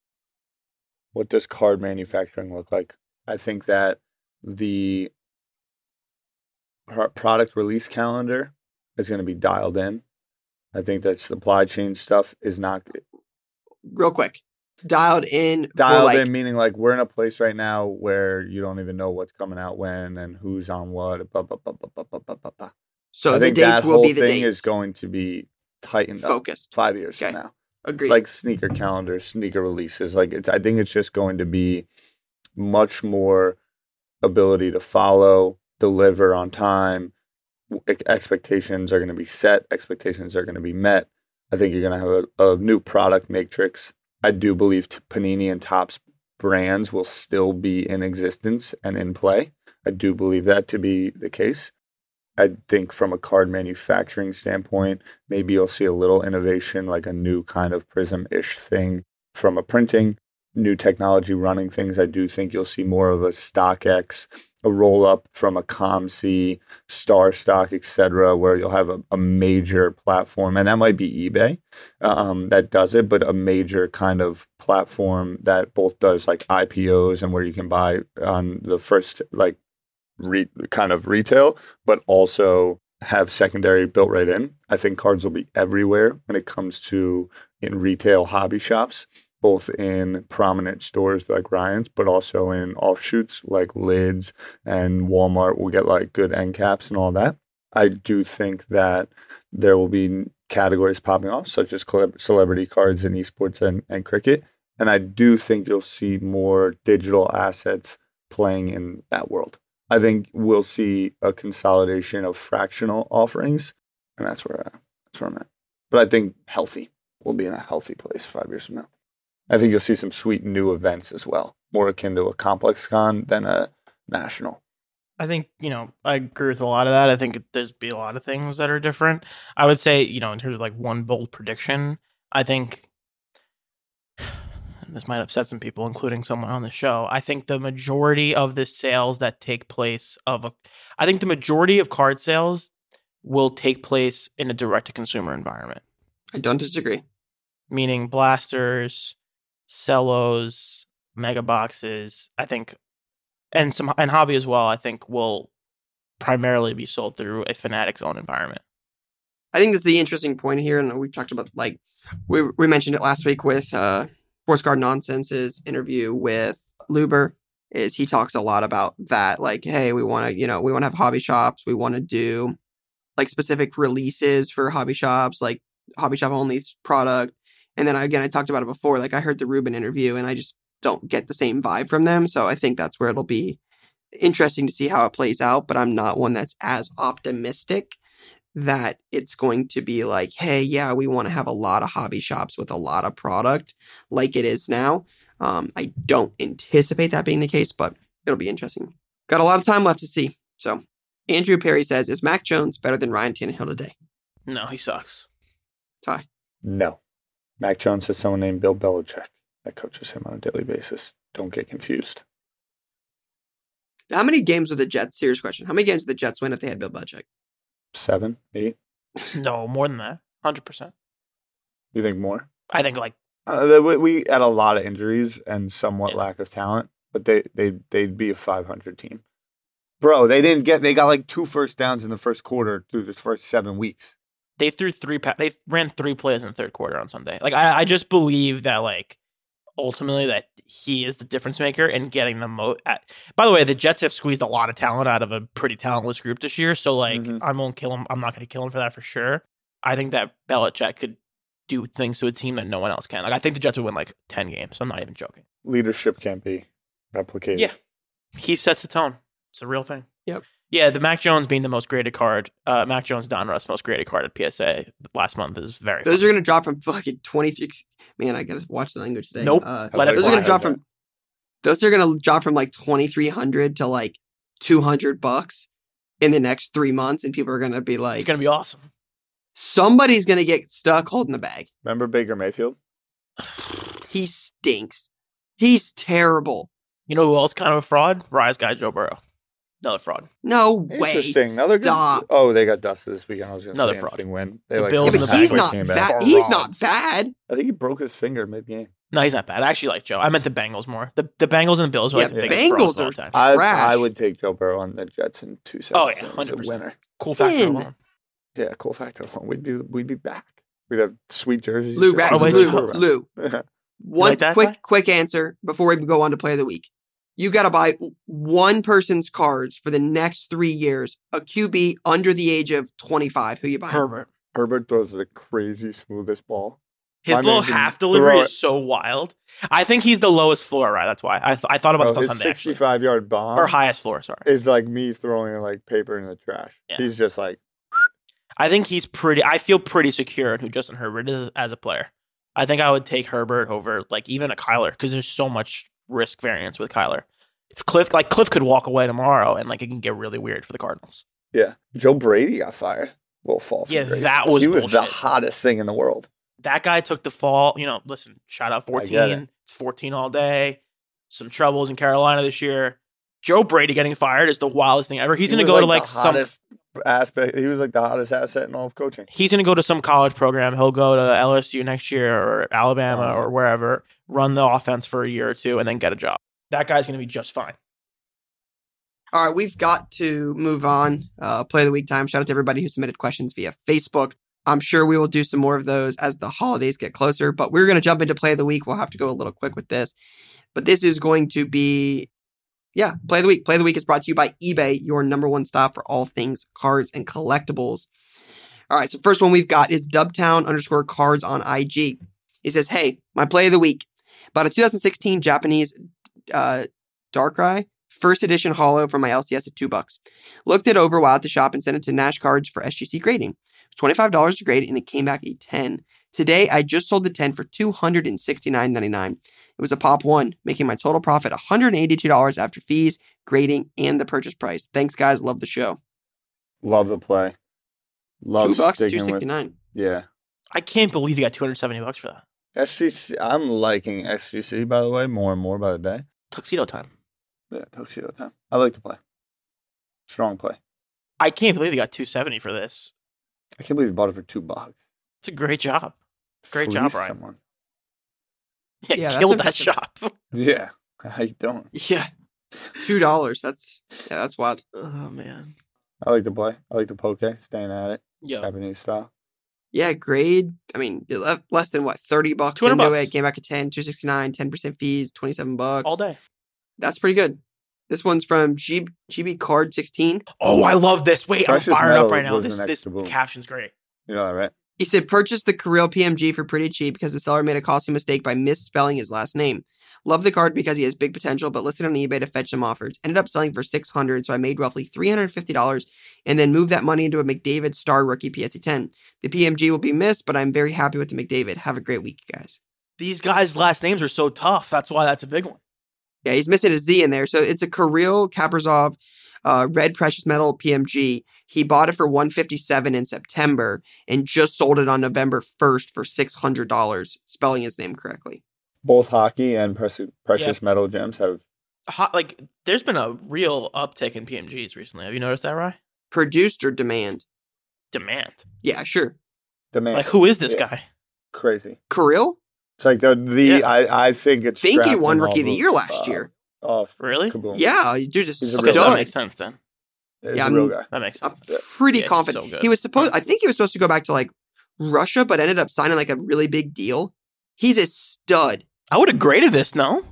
What does card manufacturing look like? I think that the product release calendar is going to be dialed in. I think that supply chain stuff is not Real quick, dialed in. Dialed like, in meaning like we're in a place right now where you don't even know what's coming out when and who's on what. Blah, blah, blah, blah, blah, blah, blah, blah. So I the dates will be the thing dates. is going to be tightened focused five years okay. from now. Agreed. Like sneaker calendars, sneaker releases. Like it's I think it's just going to be much more ability to follow, deliver on time. Expectations are going to be set. Expectations are going to be met. I think you're going to have a, a new product matrix I do believe Panini and Topps brands will still be in existence and in play. I do believe that to be the case. I think from a card manufacturing standpoint, maybe you'll see a little innovation, like a new kind of prism ish thing from a printing, new technology running things. I do think you'll see more of a StockX, a roll up from a COMC, Star Stock, etc., where you'll have a, a major platform, and that might be eBay um, that does it, but a major kind of platform that both does like IPOs and where you can buy on the first like re- kind of retail, but also have secondary built right in. I think cards will be everywhere when it comes to in retail hobby shops, both in prominent stores like Ryan's, but also in offshoots like Lids and Walmart will get like good end caps and all that. I do think that there will be categories popping off, such as celebrity cards in esports and, and cricket. And I do think you'll see more digital assets playing in that world. I think we'll see a consolidation of fractional offerings, and that's where uh, that's where I'm at. But I think healthy. We'll be in a healthy place five years from now. I think you'll see some sweet new events as well, more akin to a complex con than a national. I think you know I agree with a lot of that. I think there's be a lot of things that are different. I would say you know in terms of like one bold prediction, I think this might upset some people, including someone on the show. I think the majority of the sales that take place of a, I think the majority of card sales will take place in a direct to consumer environment, I don't disagree. meaning blasters, cellos, mega boxes. I think, and some and hobby as well. I think will primarily be sold through a Fanatics own environment. I think that's the interesting point here, and we've talked about like we we mentioned it last week with uh Sports Card Nonsense's interview with Luber. Is he talks a lot about that, like, hey, we want to, you know, we want to have hobby shops, we want to do like specific releases for hobby shops, like hobby shop only product. And then again, I talked about it before. Like I heard the Rubin interview, and I just don't get the same vibe from them. So I think that's where it'll be interesting to see how it plays out. But I'm not one that's as optimistic that it's going to be like, hey, yeah, we want to have a lot of hobby shops with a lot of product like it is now. Um, I don't anticipate that being the case, but it'll be interesting. Got a lot of time left to see. So Andrew Perry says, is Mac Jones better than Ryan Tannehill today? No, he sucks. Ty. No. Mac Jones has someone named Bill Belichick that coaches him on a daily basis. Don't get confused. How many games would the Jets? Serious question. How many games would the Jets win if they had Bill Belichick? Seven, eight. No, more than that. Hundred percent. You think more? I think like Uh, we, we had a lot of injuries and somewhat Yeah. lack of talent, but they they they'd be a 500 team. Bro, they didn't get. They got like two first downs in the first quarter through the first seven weeks. They threw three. Pa- they ran three plays in the third quarter on Sunday. Like I, I just believe that like ultimately that he is the difference maker in getting the most. By the way, the Jets have squeezed a lot of talent out of a pretty talentless group this year. So like Mhm. I won't kill him. I'm not going to kill him for that for sure. I think that Belichick could do things to a team that no one else can. Like I think the Jets would win like ten games. I'm not even joking. Leadership can't be replicated. Yeah. He sets the tone. It's a real thing. Yep. Yeah, the Mac Jones being the most graded card, uh, Mac Jones Donruss most graded card at PSA last month is very. Those funny. are going to drop from fucking 23. Man, I got to watch the language today. Nope. Uh, those are going to drop from. Those are going to drop from like 2,300 to like 200 bucks in the next three months, and people are going to be like, It's gonna be awesome. somebody's going to get stuck holding the bag. Remember Baker Mayfield? He stinks. He's terrible. You know who else kind of a fraud? Rise guy Joe Burrow, another fraud. No way. Interesting. Another good. Oh, they got dusted this weekend. I was going to Another say fraud. interesting win. They The like Bills Yeah, but the he's not bad. back. He's not bad. I think he broke his finger mid game. No, he's not bad. I actually like Joe. I meant the Bengals more. The the Bengals and the Bills are like Yeah, the biggest Bengals frauds of all are- time. I Trash. I would take Joe Burrow on the Jets in two seconds. Oh yeah, 100%. winner. cool factor Win. alone. Yeah, cool factor. alone. We'd be we'd be back. We'd have sweet jerseys. Lou, just Oh, wait, as Lou. Lou. One like quick, Ty? quick answer before we go on to play of the week. You got to buy one person's cards for the next three years. A QB under the age of 25. Who you buy? Herbert. Herbert throws the crazy smoothest ball. His My little half delivery is so wild. I think he's the lowest floor, right? That's why I, th- I thought about Bro, this on his Sunday actually. 65 yard bomb or highest floor. Sorry, is like me throwing like paper in the trash. Yeah. He's just like I think he's pretty. I feel pretty secure in who Justin Herbert is as a player. I think I would take Herbert over like even a Kyler because there's so much risk variance with Kyler. If Kliff like Kliff could walk away tomorrow and like it can get really weird for the Cardinals. yeah. Joe Brady got fired. Will fall. Yeah, grace. that was he was the hottest thing in the world. That guy took the fall. You know, listen, shout out I get 14. It's 14 all day. Some troubles in Carolina this year. Joe Brady getting fired is the wildest thing ever. He's He going to go to like some hottest aspect. He was like the hottest asset in all of coaching. he's going to go to some college program. He'll go to LSU next year or Alabama Oh. or wherever, run the offense for a year or two, and then get a job. That guy's going to be just fine. All right, we've got to move on. Uh, play of the week time. Shout out to everybody who submitted questions via Facebook. I'm sure we will do some more of those as the holidays get closer, but we're going to jump into play of the week. We'll have to go a little quick with this, but this is going to be, yeah, play of the week. Play of the week is brought to you by eBay, your number one stop for all things cards and collectibles. All right, so first one we've got is Dubtown underscore cards on IG. He says, Hey, my play of the week. About a 2016 Japanese uh, Darkrai first edition holo from my LCS at two bucks. Looked it over while at the shop and sent it to Nash Cards for SGC grading. It was $25 to grade and it came back a 10. Today, I just sold the 10 for $269.99. It was a pop one, making my total profit $182 after fees, grading, and the purchase price. Thanks, guys. Love the show. Love the play. Love two bucks, sticking with. 269 Yeah. I can't believe you got 270 bucks for that. SGC. I'm liking SGC by the way more and more by the day. Tuxedo time. Yeah, tuxedo time. I like to play. Strong play. I can't believe you got 270 for this. I can't believe you bought it for two bucks. It's a great job. Great job, Fleece Ryan. Someone. Yeah, Yeah, killed that shop. Yeah. How you doing? Yeah. $2. That's, yeah, that's wild. oh man. I like to play. I like to poke, staying at it, Yeah. Japanese style. Yeah, grade. I mean, less than what thirty bucks 200 into bucks. it. Came back at 10, 269, 10 percent fees, twenty seven bucks. all day. That's pretty good. This one's from G- GB Card sixteen. Oh, I love this. Wait, Precious I'm fired up right now. This this boom. caption's great. You know that, right? He said purchase the Kirill PMG for pretty cheap because the seller made a costly mistake by misspelling his last name. Love the card because he has big potential, but listed on eBay to fetch some offers. Ended up selling for six hundred, so I made roughly three hundred fifty dollars, and then moved that money into a McDavid Star Rookie PSE ten. The PMG will be missed, but I'm very happy with the McDavid. Have a great week, guys. These guys' last names are so tough. That's why that's a big one. Yeah, he's missing a Z in there. So it's a Kirill Kaprizov uh, red precious metal PMG. He bought it for 157 in September and just sold it on November 1st for $600, spelling his name correctly. Both hockey and precious, precious metal gems have. Hot, like, there's been a real uptick in PMGs recently. Have you noticed that, Rye? Produced or demand? Demand. Yeah, sure. Demand. Like, who is this Yeah. guy? crazy. Kirill? It's like the the Yeah. I I think it's. think he drafting won Rookie of the Year last uh, year. Oh Really? Kaboom. Yeah, dude's a He's a Okay, so that makes sense then. He's Yeah, a real I'm- guy. That makes sense. I'm sense. pretty Yeah, confident. so he was supposed. I think he was supposed to go back to like Russia, but ended up signing like a really big deal. He's a stud. I would have graded this, no?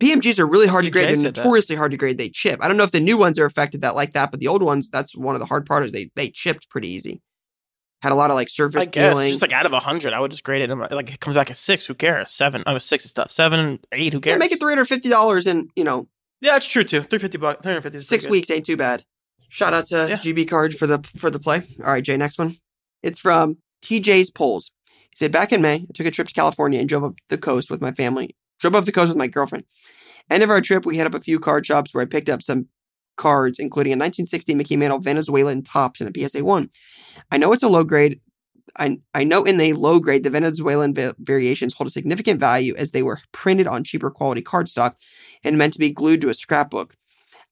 PMGs are really hard to grade. They're said that. notoriously hard to grade. They chip. I don't know if the new ones are affected that like that, but the old ones, that's one of the hard parts. Is they they chipped pretty easy. Had a lot of like surface I guess. peeling. Just like out of 100, I would just grade it. Like, it comes back at six. Who cares? Seven. I was six and stuff. Seven, eight. Who cares? yeah, make it three hundred fifty dollars and you know Yeah, that's true too. 350 bucks. 350 six good. weeks ain't too bad. Shout out to Yeah. GB Card for the for the play. All right, Jay, next one. It's from TJ's Polls. He said back in May, I took a trip to California and drove up the coast with my family. Drove up the coast with my girlfriend. End of our trip, we hit up a few card shops where I picked up some cards, including a 1960 Mickey Mantle Venezuelan Topps and a PSA one. I know it's a low grade. I, I know in a low grade, the Venezuelan va- variations hold a significant value as they were printed on cheaper quality cardstock and meant to be glued to a scrapbook.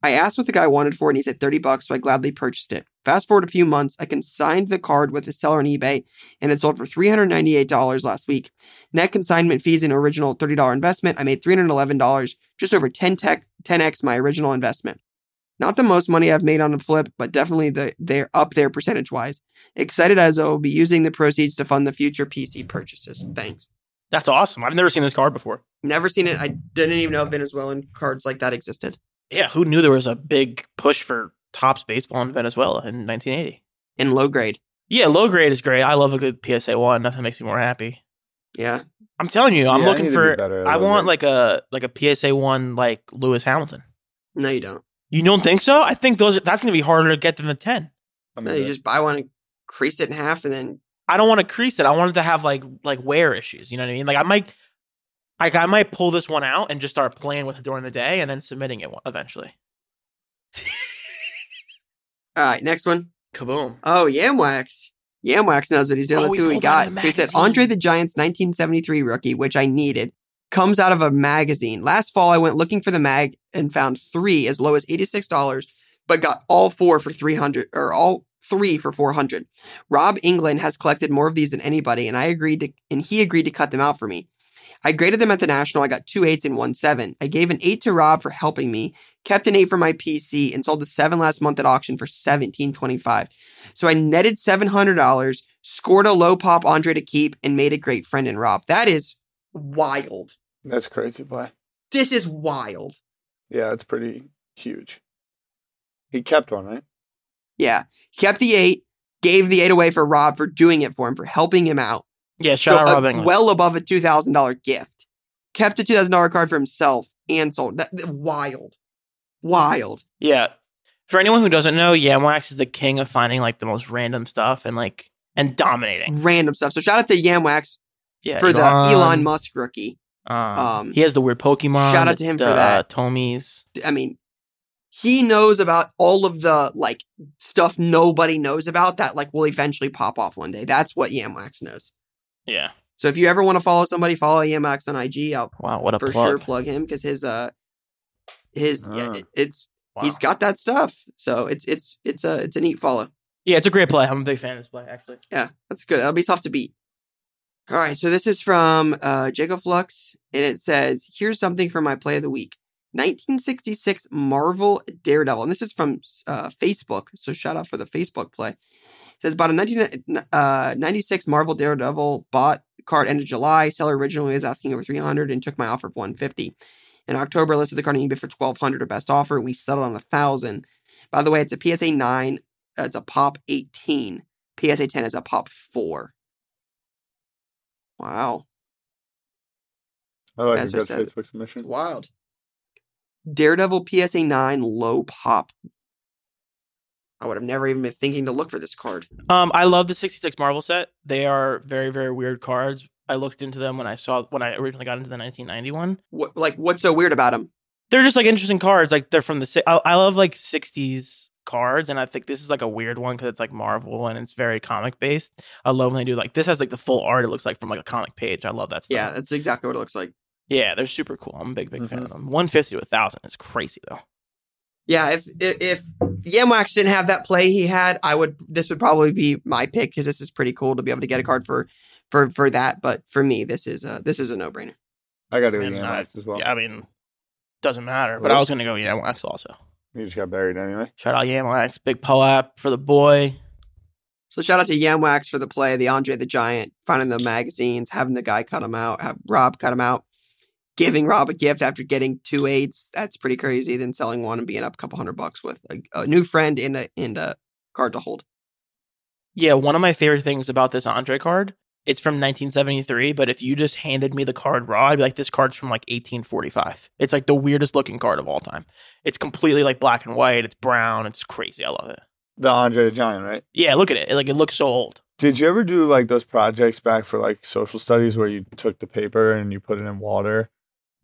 I asked what the guy wanted for it, and he said 30 bucks, so I gladly purchased it. Fast forward a few months, I consigned the card with the seller on eBay, and it sold for $398 last week. Net consignment fees and original $30 investment, I made $311, just over 10 tech, 10x my original investment. Not the most money I've made on a flip, but definitely the, they're up there percentage wise. Excited as I will be using the proceeds to fund the future PC purchases. Thanks. That's awesome. I've never seen this card before. Never seen it. I didn't even know Venezuelan cards like that existed. Yeah, who knew there was a big push for Topps baseball in Venezuela in 1980? In low grade. Yeah, low grade is great. I love a good PSA one. Nothing makes me more happy. Yeah. I'm telling you, I'm Yeah, looking need to for. be I want grade. like a like a PSA one like Lewis Hamilton. No, you don't. You don't think so? I think those that's going to be harder to get than the ten. I No, mean, you just buy one and crease it in half and then I don't want to crease it. I want it to have like like wear issues. You know what I mean? Like I might, like I might pull this one out and just start playing with it during the day and then submitting it eventually. All right, next one. Kaboom! Oh, Yamwax. Yamwax knows what he's doing. Oh, Let's see what we got. So he said. Andre the Giant's 1973 rookie, which I needed, comes out of a magazine. Last fall, I went looking for the mag and found three as low as $86, but got all four for 300 or all three for 400. Rob England has collected more of these than anybody, and I agreed to, and he agreed to cut them out for me. I graded them at the national. I got two eights and one seven. I gave an eight to Rob for helping me, kept an eight for my PC, and sold the seven last month at auction for seventeen twenty five. So I netted seven hundred dollars, scored a low pop Andre to keep, and made a great friend in Rob. That is wild. that's crazy boy. This is wild. Yeah, it's pretty huge. He kept one, right? Yeah, kept the eight, gave the eight away for Rob for doing it for him, for helping him out. Yeah, shout So, uh, Rob well above a two thousand dollar gift. Kept a two thousand dollar card for himself and sold. That, that- wild, wild. yeah. For anyone who doesn't know, Yamwax is the king of finding like the most random stuff and like and dominating. Random stuff. So shout out to Yamwax Yeah, for the Elon Musk rookie. Um, Um, he has the weird Pokemon. shout out to him the, for that. Tomies. I mean, he knows about all of the like stuff nobody knows about that like will eventually pop off one day. That's what Yamwax knows. Yeah. So if you ever want to follow somebody, follow Yamwax on IG. I'll Wow, what a for plug. sure plug him because his uh his Ah. it's Wow. he's got that stuff. So it's it's it's a it's a neat follow. Yeah, it's a great play. I'm a big fan of this play, actually. Yeah, that's good. That'll be tough to beat. All right, so this is from uh, Jacob Flux, and it says, "Here's something for my play of the week: 1966 Marvel Daredevil." And this is from uh, Facebook, so shout out for the Facebook play. It says bought a 1996 uh, Marvel Daredevil bought card end of July. Seller originally was asking over 300 and took my offer of 150. In October, I listed the card on eBay for 1200 or best offer. We settled on a thousand. By the way, it's a PSA 9. Uh, it's a pop 18. PSA 10 is a pop 4. Wow. I like As a I good said, Facebook submission. It's wild. Daredevil PSA 9 low pop. I would have never even been thinking to look for this card. Um, I love the 66 Marvel set. They are very, very weird cards. I looked into them when I saw when I originally got into the 1991. What like what's so weird about them? They're just like interesting cards. Like they're from the I, I love like 60s cards, and I think this is like a weird one because it's like Marvel and it's very comic based. I love when they do like this has like the full art. It looks like from like a comic page. I love that stuff. Yeah, that's exactly what it looks like. yeah, they're super cool. I'm a big, big fan Mhm. of them. 150 to a thousand is crazy though. Yeah, if if, if Yamwax didn't have that play he had, I would this would probably be my pick because this is pretty cool to be able to get a card for for for that. But for me, this is a this is a no brainer. I got to go And, uh, Yamax as well. Yeah, I mean, doesn't matter. But Well- I was gonna go Yamwax also. He just got buried anyway. Shout out Yamwax, big Poap for the boy. So shout out to Yamwax for the play, the Andre the Giant, finding the magazines, having the guy cut him out, have Rob cut him out, giving Rob a gift after getting two eights. That's pretty crazy. Then selling one and being up a couple hundred bucks with a, a new friend and a and a card to hold. Yeah, one of my favorite things about this Andre card, it's from 1973, but if you just handed me the card raw, I'd be like, this card's from like 1845. It's like the weirdest looking card of all time. It's completely like black and white. It's brown. It's crazy. I love it. The Andre the Giant, right? Yeah, look at it. Like it looks so old. Did you ever do like those projects back for like social studies where you took the paper and you put it in water,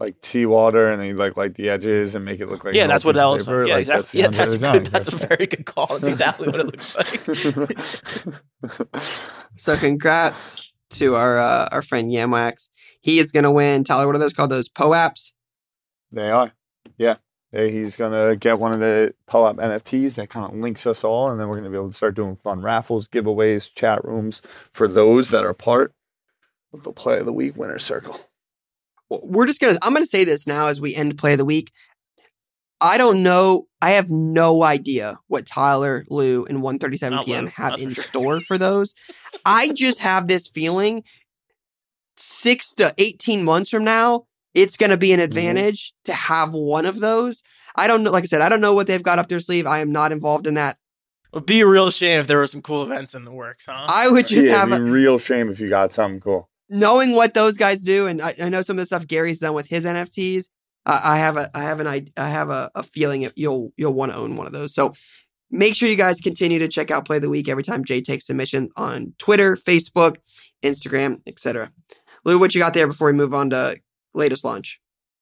like tea water, and then you like light the edges and make it look like yeah, that's what piece that looks paper? like. Yeah, Like, exactly. Yeah, that's good. Giant That's a very good call. That's exactly what it looks like. So congrats to our uh, our friend Yamwax. He is gonna win. Tyler, what are those called? Those POAPs? they are, yeah. He's gonna get one of the POAP NFTs that kind of links us all, and then we're gonna be able to start doing fun raffles, giveaways, chat rooms for those that are part of the Play of the Week winner circle. We're just gonna. I'm gonna say this now as we end play of the week. I don't know. I have no idea what Tyler, Lou, and 137 PM Lou, have in sure. store for those. I just have this feeling six to 18 months from now, it's going to be Mm-hmm. an advantage to have one of those. I don't know. Like I said, I don't know what they've got up their sleeve. I am not involved in that. It would be a real shame if there were some cool events in the works, huh? I would just yeah, have it'd be a, a real shame if you got something cool. knowing what those guys do, and I, I know some of the stuff Gary's done with his NFTs. I, have a I have an I, I have a, a feeling you'll you'll want to own one of those. So make sure you guys continue to check out Play the Week every time Jay takes submission on Twitter, Facebook, Instagram, etc. Lou, what you got there before we move on to latest launch?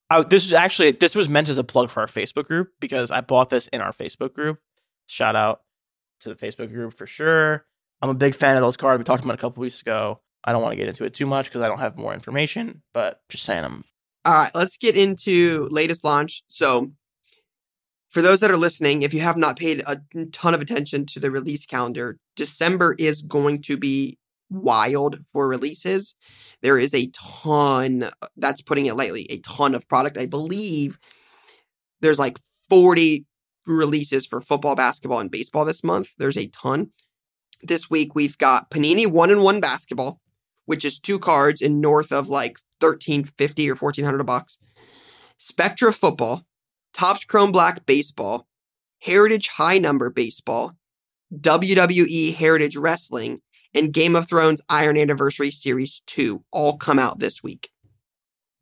I, this was actually this was meant as a plug for our Facebook group because I bought this in our Facebook group. Shout out to the Facebook group for sure. I'm a big fan of those cards. We talked about a couple weeks ago. I don't want to get into it too much because I don't have more information, but just saying I'm All right, let's get into latest launch. So, for those that are listening, if you have not paid a ton of attention to the release calendar, December is going to be wild for releases. There is a ton, that's putting it lightly, a ton of product. I believe there's like 40 releases for football, basketball, and baseball this month. There's a ton. This week we've got Panini one and one basketball, which is two cards and north of like 1350 or 1400 bucks. Spectra football, Topps Chrome Black baseball, Heritage High Number baseball, WWE Heritage Wrestling, and Game of Thrones Iron Anniversary Series 2 all come out this week.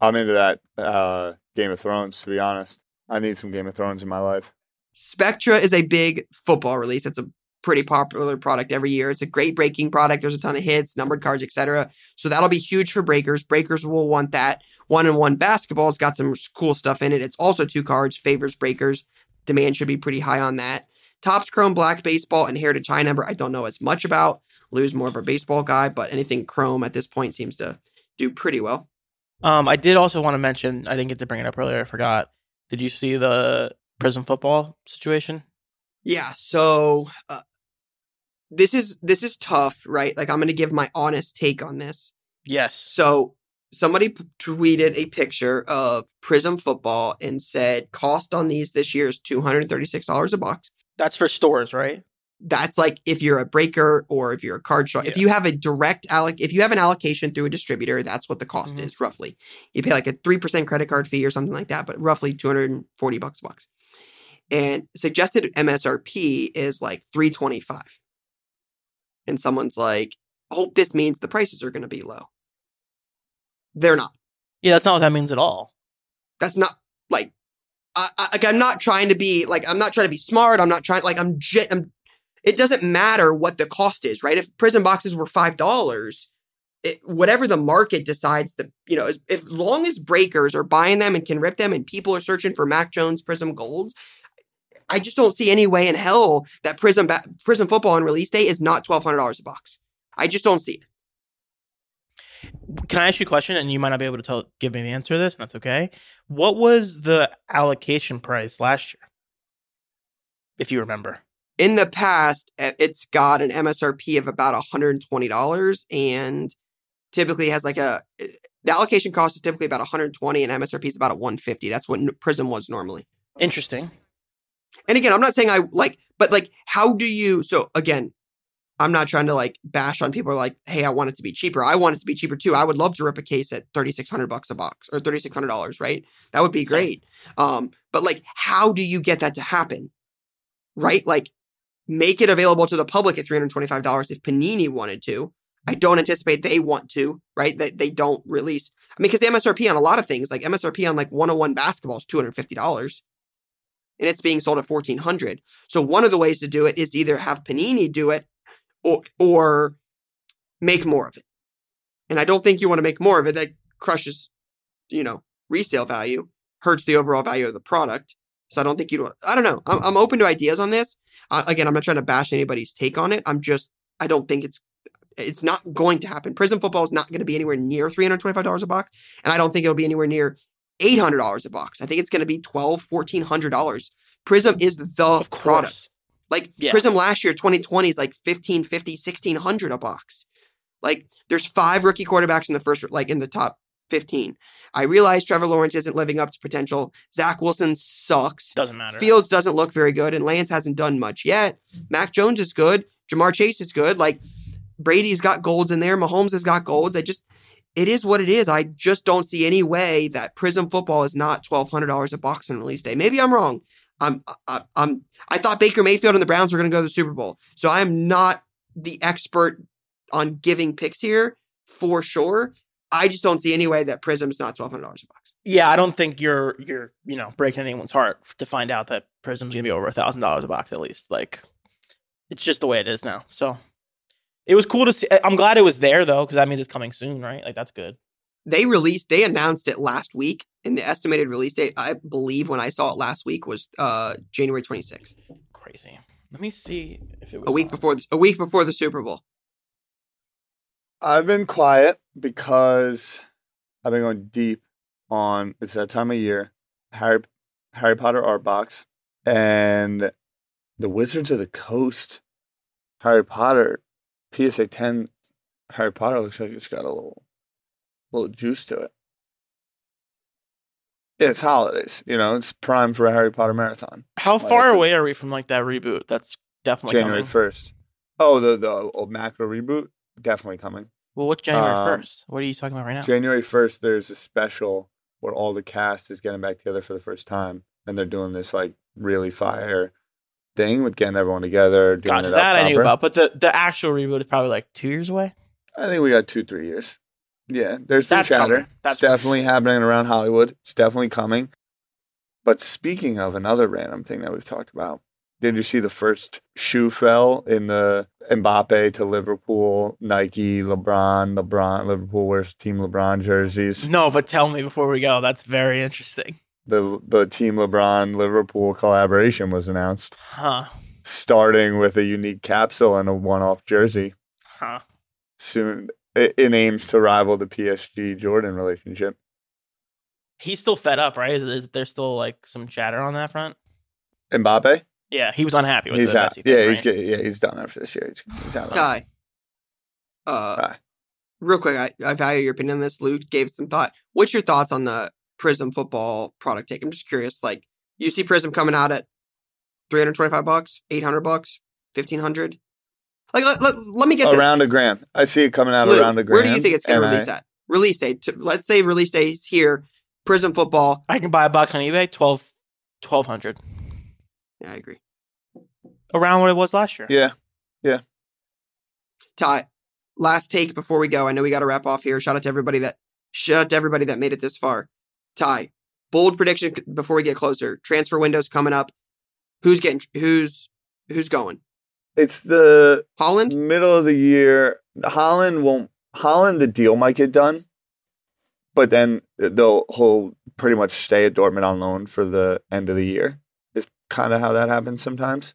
I'm into that uh, Game of Thrones, to be honest. I need some Game of Thrones in my life. Spectra is a big football release. It's a pretty popular product every year. It's a great breaking product. There's a ton of hits, numbered cards, etc. So that'll be huge for breakers. Breakers will want that. One and one basketball's got some cool stuff in it. It's also two cards, favors breakers. Demand should be pretty high on that. Topps Chrome Black Baseball and Heritage High Number, I don't know as much about. Lou's more of a baseball guy, but anything Chrome at this point seems to do pretty well. Um, I did also want to mention. I didn't get to bring it up earlier. I forgot. Did you see the Prizm football situation? Yeah, so uh, this is this is tough, right? Like I'm going to give my honest take on this. Yes. So somebody p- tweeted a picture of Prizm football and said cost on these this year is two hundred thirty six dollars a box. That's for stores, right? that's like if you're a breaker or if you're a card shop. If you have a direct alloc, if you have an allocation through a distributor, that's what the cost Mhm. is roughly. You pay like a three percent credit card fee or something like that, but roughly two hundred and forty bucks a box. And suggested MSRP is like three twenty five. And someone's like, hope this means the prices are going to be low." They're not. Yeah, that's not what that means at all. That's not like, I, I, like I'm not trying to be like I'm not trying to be smart. I'm not trying like I'm. j- I'm it doesn't matter what the cost is, right? If Prizm boxes were five dollars, whatever the market decides, that you know, as, if long as breakers are buying them and can rip them, and people are searching for Mac Jones Prizm Golds, I just don't see any way in hell that Prizm ba- Prizm football on release day is not twelve hundred dollars a box. I just don't see it. Can I ask you a question? And you might not be able to tell, give me the answer to this, and that's okay. What was the allocation price last year? If you remember. in the past, it's got an MSRP of about $120 and typically has like a the allocation cost is typically about 120 and MSRP is about a 150. That's what Prizm was normally. Interesting. And again, I'm not saying I like, but like, how do you? So again, I'm not trying to like bash on people like, hey, I want it to be cheaper. I want it to be cheaper too. I would love to rip a case at 3,600 bucks a box or 3,600 dollars, right? That would be great. Um, but like, how do you get that to happen? Right? Like, make it available to the public at $325 if Panini wanted to. I don't anticipate they want to, right? That they don't release. I mean, because MSRP on a lot of things, like MSRP on like 101 basketball is $250 and it's being sold at 1400 so one of the ways to do it is either have panini do it or or make more of it. And i don't think you want to make more of it. That crushes you know resale value hurts the overall value of the product. So i don't think want i don't know. I'm, I'm open to ideas on this. Uh, again i'm not trying to bash anybody's take on it. I'm just i don't think it's it's not going to happen. Prizm football is not going to be anywhere near $325 a box and i don't think it'll be anywhere near $800 a box. I think it's going to be $1,200, $1,400. Prizm is the product. Like Yeah. Prizm last year, 2020 is like 1550, 1600 a box. Like there's five rookie quarterbacks in the first, like in the top 15. I realize Trevor Lawrence isn't living up to potential. Zach Wilson sucks. Doesn't matter. Fields doesn't look very good, and Lance hasn't done much yet. Mac Jones is good. Ja'Marr Chase is good. Like Brady's got golds in there. Mahomes has got golds. I just, it is what it is. I just don't see any way that Prizm football is not twelve hundred dollars a box on release day. Maybe I'm wrong. I'm, I, I'm, I thought Baker Mayfield and the Browns were going to go to the Super Bowl, so I am not the expert on giving picks here for sure. I just don't see any way that Prizm's not twelve hundred dollars a box. yeah, I don't think you're you're you know breaking anyone's heart to find out that Prizm's gonna be over a thousand dollars a box at least. Like, it's just the way it is now. So, it was cool to see. I'm glad it was there though, because that means it's coming soon, right? Like that's good. they released they announced it last week and the estimated release date i believe when i saw it last week was uh january 26th Crazy. Let me see if it was a week on. before the, a week before the super bowl I've been quiet because I've been going deep on it's that time of year. Harry Harry Potter art box and the Wizards of the Coast. Harry Potter PSA ten Harry Potter looks like it's got a little little juice to it. It's holidays, you know, it's prime for a Harry Potter marathon. How Why, far that's a- away are we from like that reboot? That's definitely January first. Oh, the the old macro reboot? Definitely coming. Well, what's January Um, first? what are you talking about right now? January 1st, there's a special where all the cast is getting back together for the first time. And they're doing this like really fire thing with getting everyone together. Doing Gotcha. That I knew about, but the the actual reboot is probably like two years away. I think we got two, three years. Yeah, there's been That's chatter. coming. That's it's definitely happening around Hollywood. It's definitely coming. But speaking of another random thing that we've talked about, did you see the first shoe fell in the Mbappe to Liverpool, Nike, LeBron, LeBron, Liverpool wears Team LeBron jerseys? No, but tell me before we go. That's very interesting. The the Team LeBron Liverpool collaboration was announced, Huh. starting with a unique capsule and a one-off jersey. Huh. Soon, it, it aims to rival the PSG Jordan relationship. He's still fed up, right? Is, is there still like some chatter on that front? Mbappe, Yeah, he was unhappy with he's the out. Messi Yeah, right? he's get, yeah he's done after this year. He's, he's out. ty uh Ty. real quick I, I value your opinion on this luke gave some thought what's your thoughts on the Prizm football product take i'm just curious like you see Prizm coming out at 325 bucks 800 bucks 1500 Like, let, let, let me get this. around a grand. I see it coming out Lou, around a grand. Where do you think it's going to and I- release at? Release date. To, let's say release date is here. Prizm football. I can buy a box on eBay, 12, 1200 Yeah, I agree. around what it was last year. Yeah. Yeah, Ty, last take before we go. I know we got to wrap off here. Shout out to everybody that shout out to everybody that made it this far. Ty, bold prediction before we get closer. Transfer windows coming up. Who's getting? Who's who's going? it's the Haaland. middle of the year. Haaland won't. Haaland, the deal might get done, but then uh, they'll he'll pretty much stay at Dortmund on loan for the end of the year. Is kind of how that happens sometimes.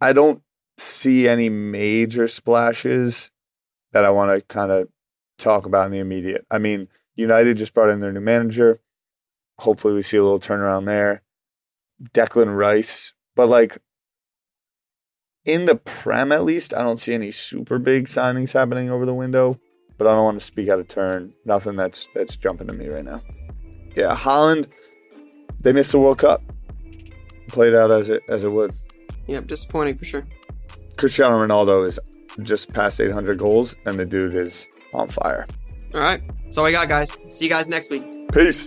I don't see any major splashes that I want to kind of talk about in the immediate. I mean, United just brought in their new manager. Hopefully, we see a little turnaround there. Declan Rice, but like in the Prem at least, I don't see any super big signings happening over the window. But I don't want to speak out of turn. Nothing that's that's jumping to me right now. Yeah, Haaland, they missed the World Cup. Played out as it as it would. Yep, disappointing for sure. Cristiano Ronaldo is just past 800 goals, and the dude is on fire. All right, that's all I got, guys. See you guys next week. Peace.